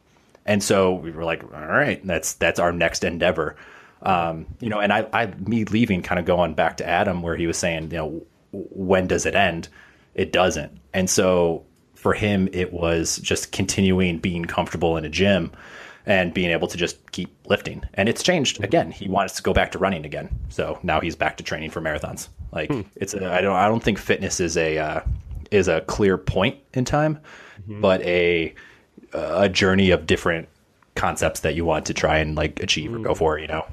And so we were like all right that's that's our next endeavor. Um, you know and I, I me leaving kind of going back to adam where he was saying you know when does it end? It doesn't. And so for him it was just continuing being comfortable in a gym and being able to just keep lifting. And it's changed again. He wants to go back to running again. So now he's back to training for marathons. Like it's a, i don't i don't think fitness is a uh, is a clear point in time mm-hmm. but a uh, a journey of different concepts that you want to try and like achieve or go mm. for you know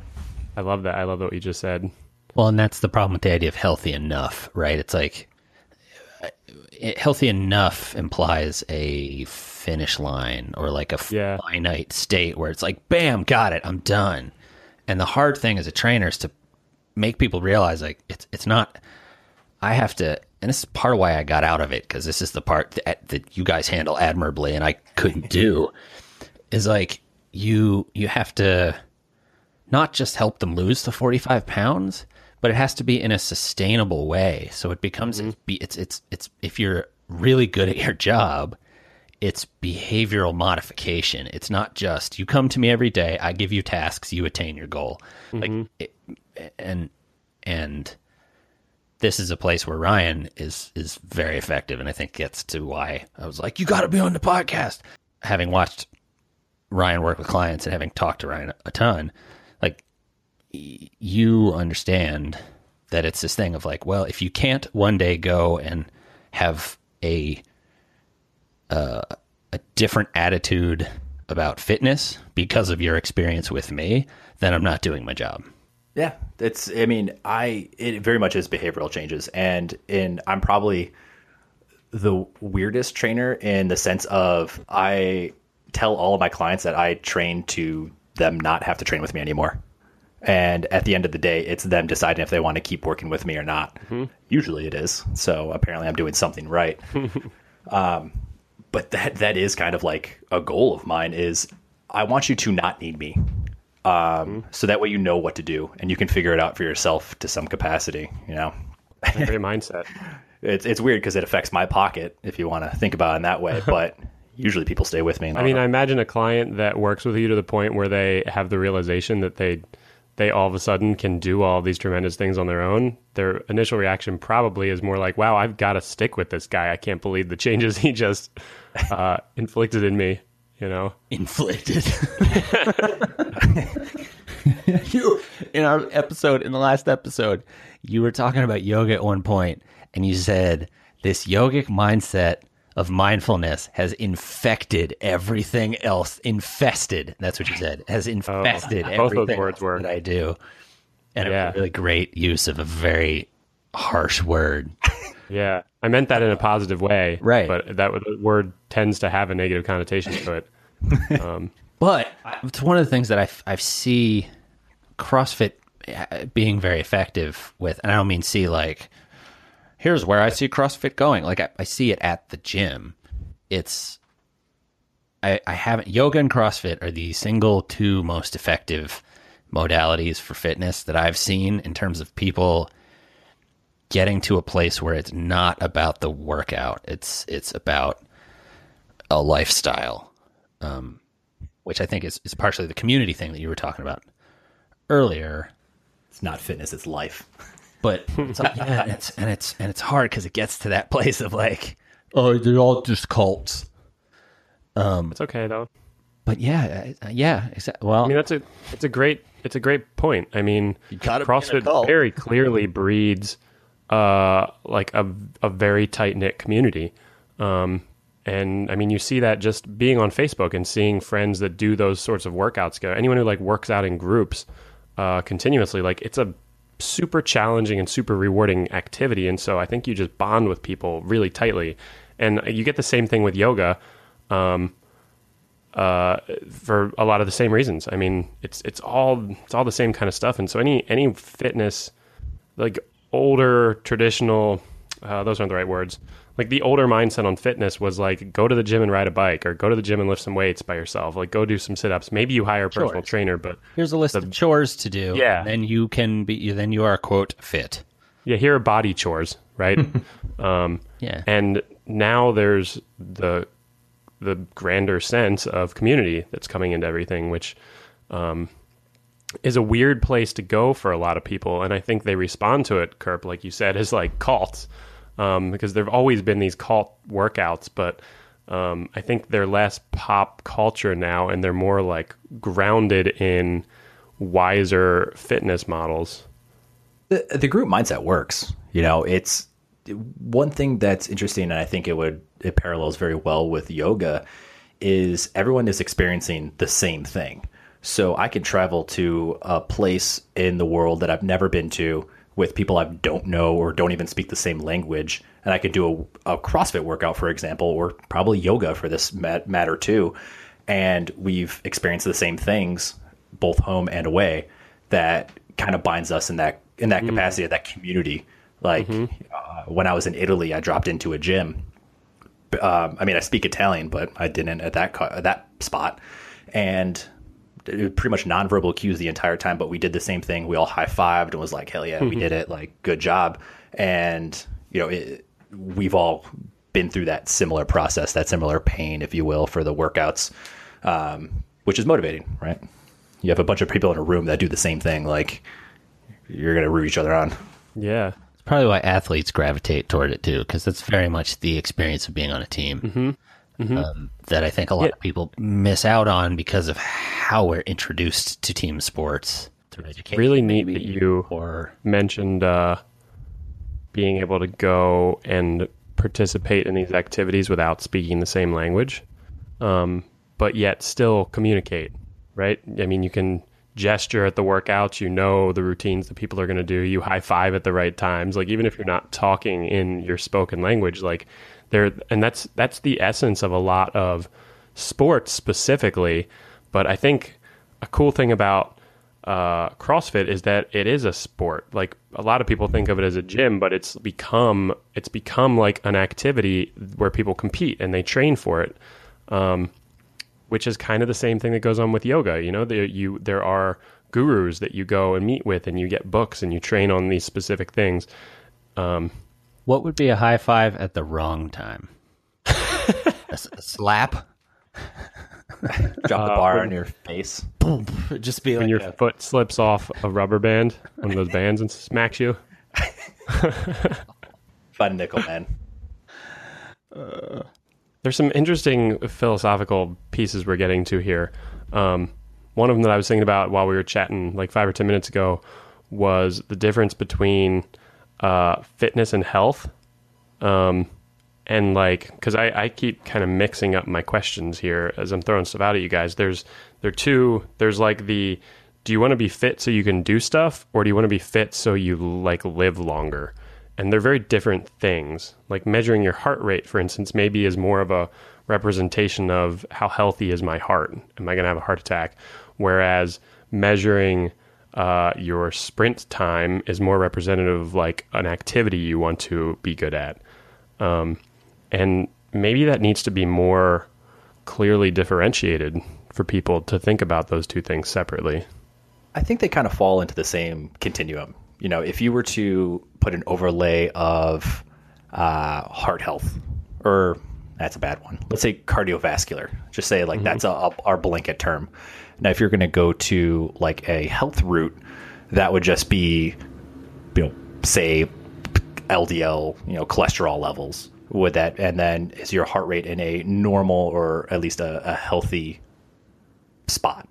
I love that. I love what you just said. well, and that's the problem with the idea of healthy enough, right? It's like uh, it, healthy enough implies a finish line or like a Yeah. finite state where it's like, bam, got it, I'm done. And the hard thing as a trainer is to make people realize like it's it's not. I have to, and this is part of why I got out of it because this is the part that, that you guys handle admirably and I couldn't do. <laughs> is like you you have to not just help them lose the 45 pounds but it has to be in a sustainable way. So it becomes it's, be- it's it's it's if you're really good at your job it's behavioral modification. It's not just you come to me every day i give you tasks you attain your goal. Like mm-hmm. it, and and this is a place where Ryan is is very effective, and I think gets to why I was like, you got to be on the podcast. Having watched Ryan work with clients and having talked to Ryan a ton, like you understand that it's this thing of like, well, if you can't one day go and have a uh, a different attitude about fitness because of your experience with me, then I'm not doing my job. Yeah, it's. I mean, I it very much is behavioral changes, and in I'm probably the weirdest trainer in the sense of I tell all of my clients that I train to them not have to train with me anymore. And at the end of the day, it's them deciding if they want to keep working with me or not. Usually it is. So apparently I'm doing something right. <laughs> um, but that that is kind of like a goal of mine is I want you to not need me. Um, so that way you know what to do and you can figure it out for yourself to some capacity, you know. Great mindset. <laughs> It's it's weird because it affects my pocket if you want to think about it in that way, <laughs> but usually people stay with me. I mean, I imagine a client that works with you to the point where they have the realization that they they all of a sudden can do all these tremendous things on their own. Their initial reaction probably is more like, "Wow, I've got to stick with this guy. I can't believe the changes he just <laughs> uh, inflicted in me." You know, Inflicted. <laughs> you in our episode in the last episode, you were talking about yoga at one point, and you said this yogic mindset of mindfulness has infected everything else. Infested. That's what you said. Has oh, infested both those everything words were. that I do. And Yeah. a really great use of a very harsh word. yeah, I meant that in a positive way, Right. But that word tends to have a negative connotation to it. <laughs> But it's one of the things that I, I see CrossFit uh, being very effective with, and I don't mean see like, here's where I see CrossFit going. Like I, I see it at the gym. It's, I, I haven't, yoga and CrossFit are the single two most effective modalities for fitness that I've seen in terms of people getting to a place where it's not about the workout. It's, it's about a lifestyle which I think is, is partially the community thing that you were talking about earlier. it's not fitness, it's life. <laughs> But it's like, yeah, and it's and it's and it's hard because it gets to that <laughs> place of like, oh, they're all just cults. It's okay though. But yeah, uh, yeah, exactly. Well, I mean, that's a it's a great it's a great point. I mean, gotta be in a CrossFit very clearly breeds uh, like a a very tight knit community. Um, and I mean, you see that just being on Facebook and seeing friends that do those sorts of workouts go. Anyone who like works out in groups uh, continuously, like it's a super challenging and super rewarding activity. And so I think you just bond with people really tightly, and you get the same thing with yoga. Um, uh, for a lot of the same reasons. I mean, it's it's all it's all the same kind of stuff. And so any any fitness, like older traditional, uh, those aren't the right words. Like the older mindset on fitness was like go to the gym and ride a bike, or go to the gym and lift some weights by yourself. Like go do some sit ups. Maybe you hire a personal Chores. trainer, but here's a list of chores to do. Yeah. then you can be. Then you are quote fit. yeah, here are body chores, right? <laughs> um, Yeah. and now there's the the grander sense of community that's coming into everything, which um, is a weird place to go for a lot of people. And I think they respond to it, Kerp, like you said, <laughs> as like cults, um, because there've always been these cult workouts, but um, I think they're less pop culture now, and they're more like grounded in wiser fitness models. the, the group mindset works. You know, it's one thing that's interesting, and I think it would it parallels very well with yoga. Is everyone is experiencing the same thing? So I can travel to a place in the world that I've never been to with people I don't know or don't even speak the same language, and I could do a, a CrossFit workout, for example, or probably yoga for this mat- matter too. And we've experienced the same things, both home and away, that kind of binds us in that in that capacity of that community. Like uh, when I was in Italy, I dropped into a gym. Um, I mean, I speak Italian, but I didn't at that that spot, and pretty much nonverbal cues the entire time. But we did the same thing. We all high fived and was like, "Hell yeah, we did it! Like, good job!" And you know, it, we've all been through that similar process, that similar pain, if you will, for the workouts, um, which is motivating, right? You have a bunch of people in a room that do the same thing, like you're gonna root each other on. Yeah. It's probably why athletes gravitate toward it too, because that's very much the experience of being on a team Um, that I think a lot Yeah. of people miss out on because of how we're introduced to team sports through education. Really neat maybe, that you or mentioned uh, being able to go and participate in these activities without speaking the same language. Um, but yet still communicate, right? I mean, you can gesture at the workouts, you know the routines that people are going to do, you high five at the right times. Like even if you're not talking in your spoken language, like there and that's that's the essence of a lot of sports specifically, but I think a cool thing about uh, CrossFit is that it is a sport. Like a lot of people think of it as a gym, but it's become it's become like an activity where people compete and they train for it. Um, which is kind of the same thing that goes on with yoga. You know, there you there are gurus that you go and meet with, and you get books and you train on these specific things. What would be a high five at the wrong time? <laughs> a, s- a slap? <laughs> Drop the bar on your face. Boom. Just be like When your a- foot slips off a rubber band, one of those <laughs> bands, and smacks you. Fun nickel man. There's some interesting philosophical pieces we're getting to here. Um, one of them that I was thinking about while we were chatting like five or ten minutes ago was the difference between uh, fitness and health. Um, and like, because I, I keep kind of mixing up my questions here as I'm throwing stuff out at you guys. There's there are two. There's like the do you want to be fit so you can do stuff, or do you want to be fit so you like live longer? and they're very different things. Like measuring your heart rate, for instance, maybe is more of a representation of how healthy is my heart. Am I going to have a heart attack? Whereas measuring uh, your sprint time is more representative of like an activity you want to be good at. Um, and maybe that needs to be more clearly differentiated for people to think about those two things separately. I think they kind of fall into the same continuum. You know, if you were to put an overlay of uh, heart health, or that's a bad one. Let's say cardiovascular. Just say like that's a, a, our blanket term. Now, if you're going to go to like a health route, that would just be, you know, say LDL, you know, cholesterol levels. Would that, and then is your heart rate in a normal or at least a, a healthy spot?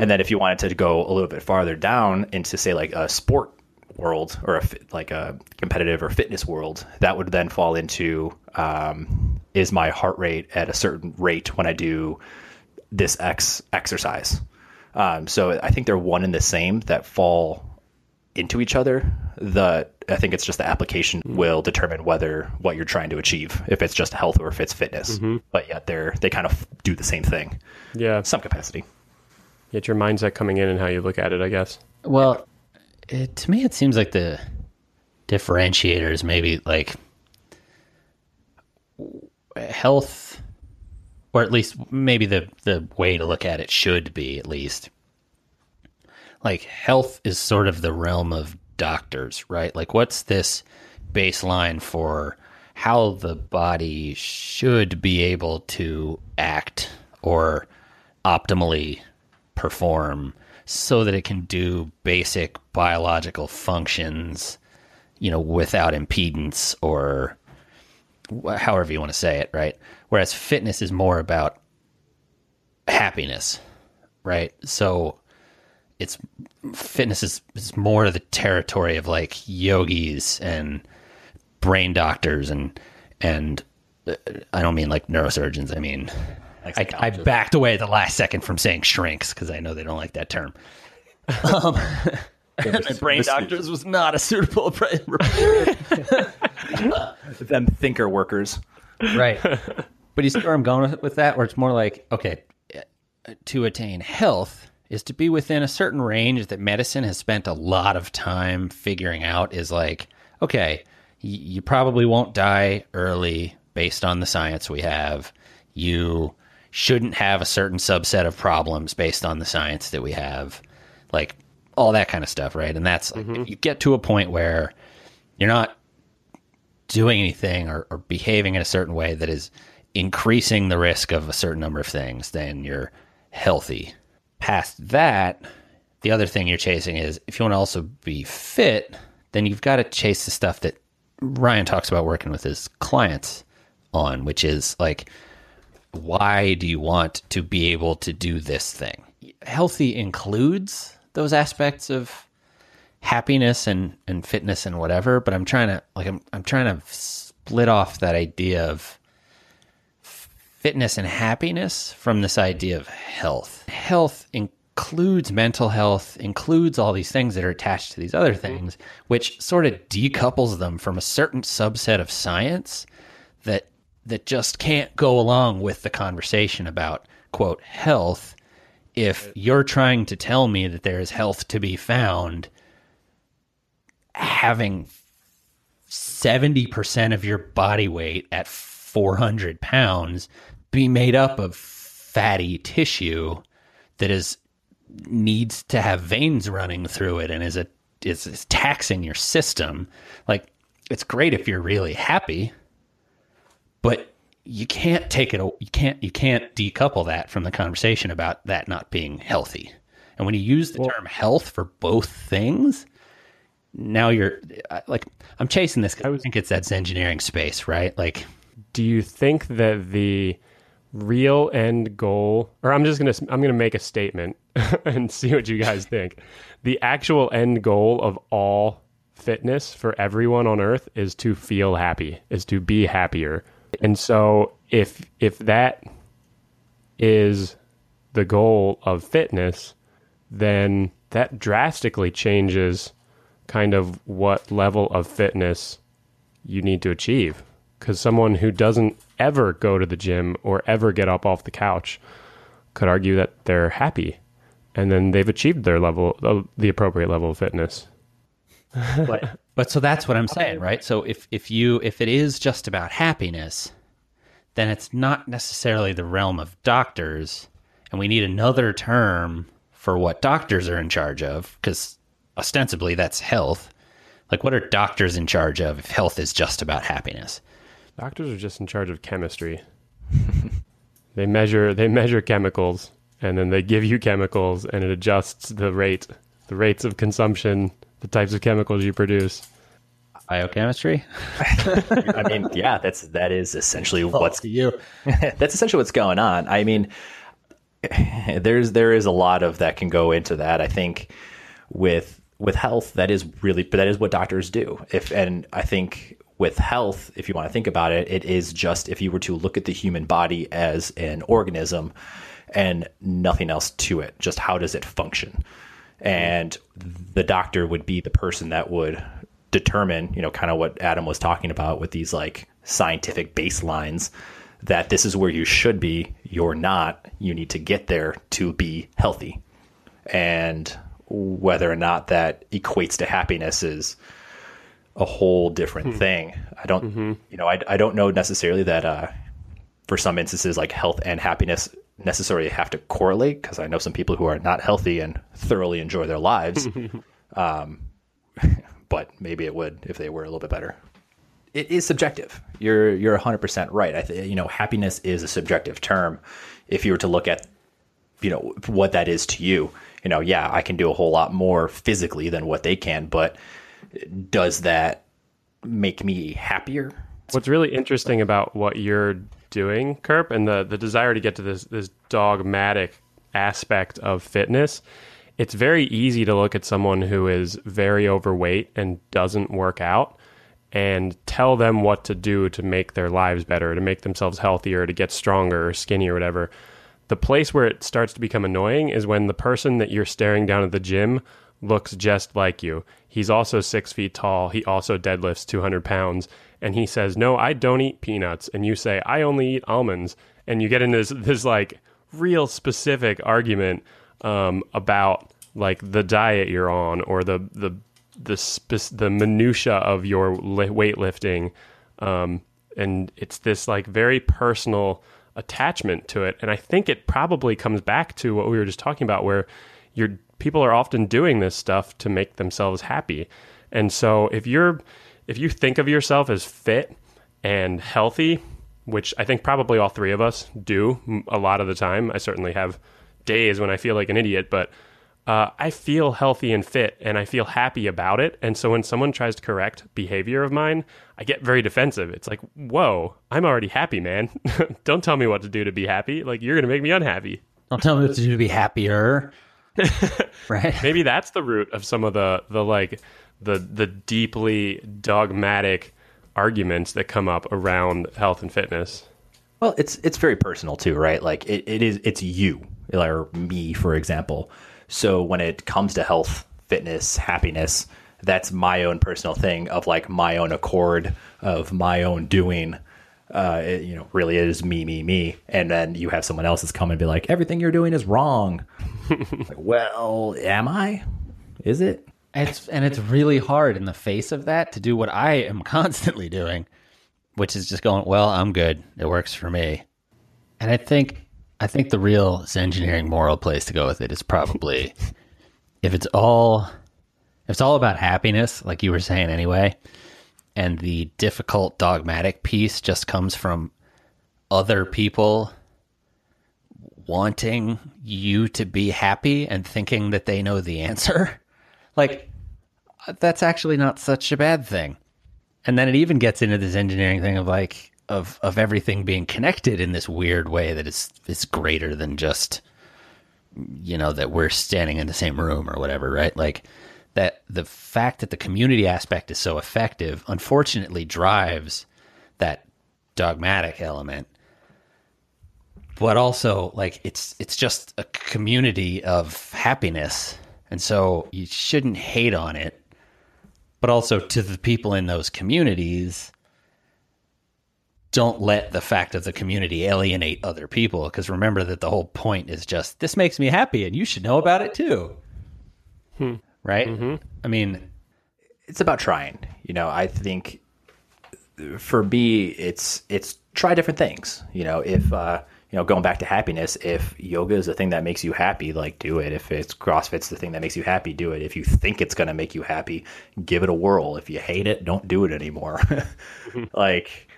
And then if you wanted to go a little bit farther down into say like a sport world or a fit, like a competitive or fitness world, that would then fall into um, is my heart rate at a certain rate when I do this X exercise. Um, so I think they're one and the same that fall into each other. The I think it's just the application will determine whether what you're trying to achieve, if it's just health or if it's fitness. But yet they're they kind of do the same thing, Yeah, some capacity. Yet your mindset coming in and how you look at it, I guess. Well, it, to me, it seems like the differentiators maybe like health, or at least maybe the the way to look at it should be at least like health is sort of the realm of doctors, right? Like, what's this baseline for how the body should be able to act or optimally perform so that it can do basic biological functions, you know, without impedance or however you want to say it, right? Whereas fitness is more about happiness, right? So it's fitness is, is more the territory of like yogis and brain doctors and and uh, I don't mean like neurosurgeons. I mean I, I backed away at the last second from saying shrinks because I know they don't like that term. <laughs> Um, <laughs> and brain doctors was not a suitable <laughs> <laughs> repair. them thinker workers. right. But you see where I'm going with, with that, where it's more like, okay, to attain health is to be within a certain range that medicine has spent a lot of time figuring out is like, okay, y- you probably won't die early based on the science we have. You shouldn't have a certain subset of problems based on the science that we have. Like all that kind of stuff, right? And that's like, if you get to a point where you're not doing anything or, or behaving in a certain way that is increasing the risk of a certain number of things, then you're healthy. Past that, the other thing you're chasing is if you want to also be fit, then you've got to chase the stuff that Ryan talks about working with his clients on, which is like, why do you want to be able to do this thing? Healthy includes those aspects of happiness and, and fitness and whatever, but I'm trying to like I'm I'm trying to split off that idea of fitness and happiness from this idea of health. Health includes mental health, includes all these things that are attached to these other things, which sort of decouples them from a certain subset of science that that just can't go along with the conversation about quote health if you're trying to tell me that there is health to be found having 70% of your body weight at 400 pounds be made up of fatty tissue that is needs to have veins running through it and is a is, is taxing your system like it's great if you're really happy but you can't take it you can't you can't decouple that from the conversation about that not being healthy. And when you use the term health for both things now you're like i'm chasing this 'cause i think it's that Zengineering space right? Like do you think that the real end goal or i'm just to i'm to make a statement <laughs> and see what you guys think. The actual end goal of all fitness for everyone on earth is to feel happy is to be happier and so if if that is the goal of fitness then that drastically changes kind of what level of fitness you need to achieve. Because someone who doesn't ever go to the gym or ever get up off the couch could argue that they're happy and then they've achieved their level, the appropriate level of fitness. but but so that's what I'm saying, right? So if if you if it is just about happiness, then it's not necessarily the realm of doctors, and we need another term for what doctors are in charge of because ostensibly that's health. Like what are doctors in charge of if health is just about happiness? Doctors are just in charge of chemistry. <laughs> they measure they measure chemicals and then they give you chemicals and it adjusts the rate the rates of consumption, the types of chemicals you produce. Biochemistry? <laughs> I mean, yeah, that's that is essentially what's you. <laughs> that's essentially what's going on. I mean, <laughs> there's there is a lot of that can go into that. I think with with health, that is really, but that is what doctors do. If and I think with health, if you want to think about it, it is just if you were to look at the human body as an organism and nothing else to it, just how does it function? And the doctor would be the person that would determine, you know, kind of what Adam was talking about with these like scientific baselines that this is where you should be, you're not, you need to get there to be healthy. And whether or not that equates to happiness is a whole different thing. I don't, you know, I, I don't know necessarily that uh, for some instances, like health and happiness necessarily have to correlate because I know some people who are not healthy and thoroughly enjoy their lives. <laughs> um, <laughs> but maybe it would if they were a little bit better. It is subjective. You're you're 100% right. I th- you know, happiness is a subjective term. If you were to look at you know what that is to you, you know, yeah, I can do a whole lot more physically than what they can, but does that make me happier? What's really interesting about what you're doing, Kerp, and the the desire to get to this this dogmatic aspect of fitness, it's very easy to look at someone who is very overweight and doesn't work out and tell them what to do to make their lives better, to make themselves healthier, to get stronger or skinny or whatever. The place where it starts to become annoying is when the person that you're staring down at the gym looks just like you. He's also six feet tall. He also deadlifts 200 pounds. And he says, No, I don't eat peanuts. And you say, I only eat almonds. And you get into this, this like real specific argument um, about like the diet you're on or the, the, the, spec- the minutia of your li- weightlifting. Um, and it's this like very personal attachment to it. And I think it probably comes back to what we were just talking about, where your people are often doing this stuff to make themselves happy. And so if you're if you think of yourself as fit and healthy, which I think probably all three of us do a lot of the time. I certainly have days when I feel like an idiot, but uh, I feel healthy and fit and I feel happy about it. And so when someone tries to correct behavior of mine, I get very defensive. It's like, whoa, I'm already happy, man. <laughs> Don't tell me what to do to be happy. Like, you're going to make me unhappy. Don't tell me what to do to be happier. <laughs> right? Maybe that's the root of some of the, the like, the, the deeply dogmatic arguments that come up around health and fitness. Well, it's it's very personal too, right? Like it, it is it's you or me, for example. So when it comes to health, fitness, happiness, that's my own personal thing of like my own accord of my own doing. Uh, it, you know, really is me, me, me, and then you have someone else that's come and be like, everything you're doing is wrong. <laughs> like, well, am I? Is it? It's and it's really hard in the face of that to do what I am <laughs> constantly doing, which is just going, well, I'm good. It works for me. And I think I think the real Zengineering moral place to go with it is probably <laughs> if it's all if it's all about happiness, like you were saying anyway, and the difficult dogmatic piece just comes from other people wanting you to be happy and thinking that they know the answer. <laughs> Like, that's actually not such a bad thing. And then it even gets into this Zengineering thing of like, of, of everything being connected in this weird way that is, is greater than just, you know, that we're standing in the same room or whatever, right? Like, that the fact that the community aspect is so effective, unfortunately, drives that dogmatic element. But also like it's it's just a community of happiness. And so you shouldn't hate on it. But also to the people in those communities don't let the fact of the community alienate other people. Because remember that the whole point is just this makes me happy and you should know about it too hmm. Right i mean it's about trying. You know, I think for me, it's it's try different things. You know, if uh, you know, going back to happiness, if yoga is the thing that makes you happy, like do it. If it's CrossFit's the thing that makes you happy, do it. If you think it's going to make you happy, give it a whirl. If you hate it, don't do it anymore. <laughs> like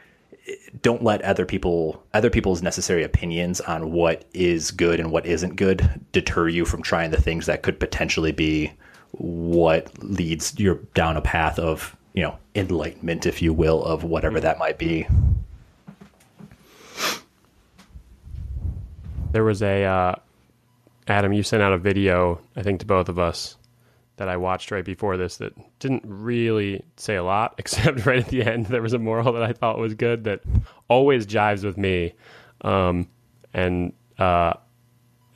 don't let other people other people's necessary opinions on what is good and what isn't good deter you from trying the things that could potentially be what leads you down a path of you know enlightenment if you will of whatever that might be There was a uh, Adam. You sent out a video, I think, to both of us that I watched right before this that didn't really say a lot, <laughs> except right at the end there was a moral that I thought was good that always jives with me. Um, and uh,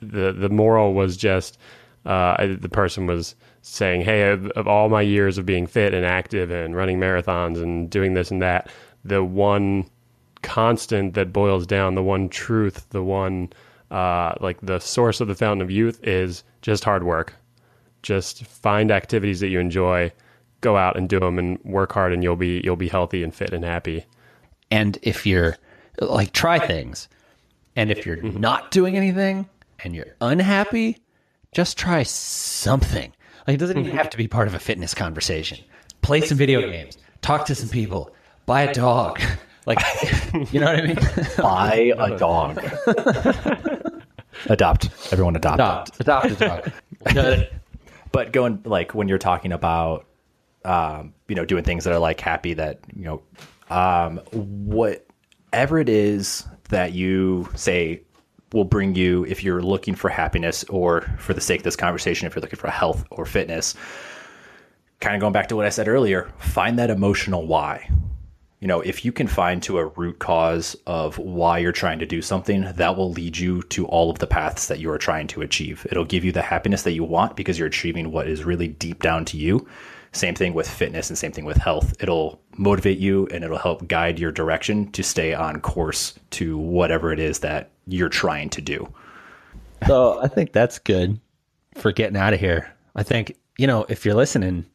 the the moral was just uh, I- the person was saying, "Hey, of, of all my years of being fit and active and running marathons and doing this and that, the one constant that boils down, the one truth, the one uh, like the source of the fountain of youth is just hard work. Just find activities that you enjoy, go out and do them, and work hard, and you'll be you'll be healthy and fit and happy." And if you're like, try things. And if you're not doing anything and you're unhappy, just try something. Like, it doesn't even have to be part of a fitness conversation. Play some video games, talk to some people, buy a dog. <laughs> Like, <laughs> you know what I mean? <laughs> buy a dog adopt everyone adopt. adopt, adopt a dog. No, but going like when you're talking about um, you know doing things that are like happy that you know um, whatever it is that you say will bring you if you're looking for happiness or for the sake of this conversation if you're looking for health or fitness kind of going back to what i said earlier find that emotional why. You know if you can find to a root cause of why you're trying to do something that will lead you to all of the paths that you are trying to achieve. It'll give you the happiness that you want because you're achieving what is really deep down to you same thing with fitness and same thing with health it'll motivate you and it'll help guide your direction to stay on course to whatever it is that you're trying to do So I think that's good for getting out of here. I think you know if you're listening,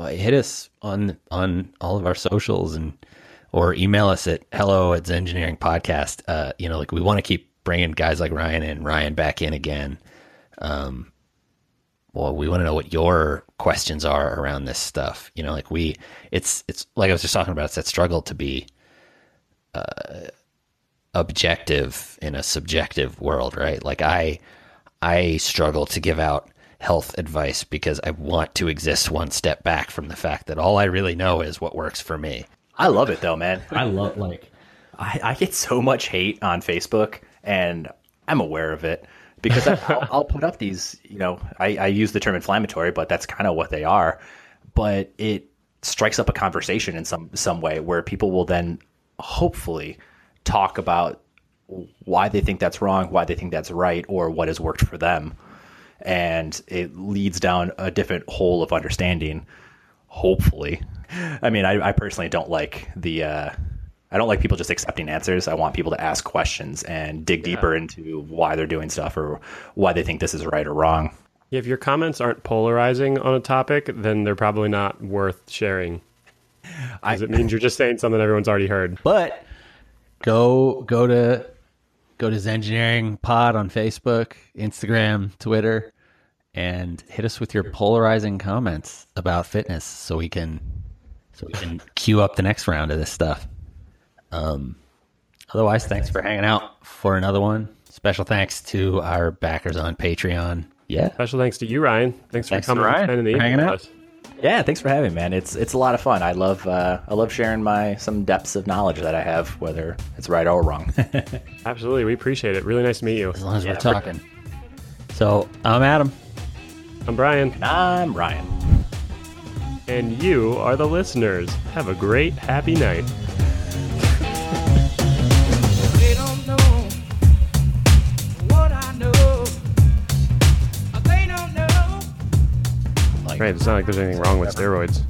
hit us on on all of our socials and or email us at hello at Zengineering podcast. Uh, you know, like we want to keep bringing guys like Ryan and Ryan back in again. Um, well, we want to know what your questions are around this stuff. You know, like we, it's it's like I was just talking about. It's that struggle to be uh, objective in a subjective world, right? Like I I struggle to give out health advice because I want to exist one step back from the fact that all I really know is what works for me. I love it though, man. I love like I, I get so much hate on Facebook, and I'm aware of it because I, I'll, <laughs> I'll put up these. You know, I, I use the term inflammatory, but that's kind of what they are. But it strikes up a conversation in some some way where people will then hopefully talk about why they think that's wrong, why they think that's right, or what has worked for them. And it leads down a different hole of understanding, hopefully. I mean, I, I personally don't like the. Uh, I don't like people just accepting answers. I want people to ask questions and dig deeper into why they're doing stuff or why they think this is right or wrong. If your comments aren't polarizing on a topic, then they're probably not worth sharing. Because it means you're just saying something everyone's already heard. But go go to go to Zengineering Pod on Facebook, Instagram, Twitter, and hit us with your polarizing comments about fitness so we can so we can queue up the next round of this stuff. Um otherwise, thanks for hanging out for another one. Special thanks to our backers on Patreon. Yeah. Special thanks to you, Ryan. Thanks for Thanks to coming Ryan and the for evening hanging out. Yeah, thanks for having me, man. It's it's a lot of fun. I love uh, I love sharing my some depths of knowledge that I have, whether it's right or wrong. <laughs> Absolutely. We appreciate it. Really nice to meet you. As long as we're talking. So I'm Adam. I'm Brian, I'm Ryan. and you are the listeners. Have a great, happy night. Right, it's not like there's anything wrong with steroids.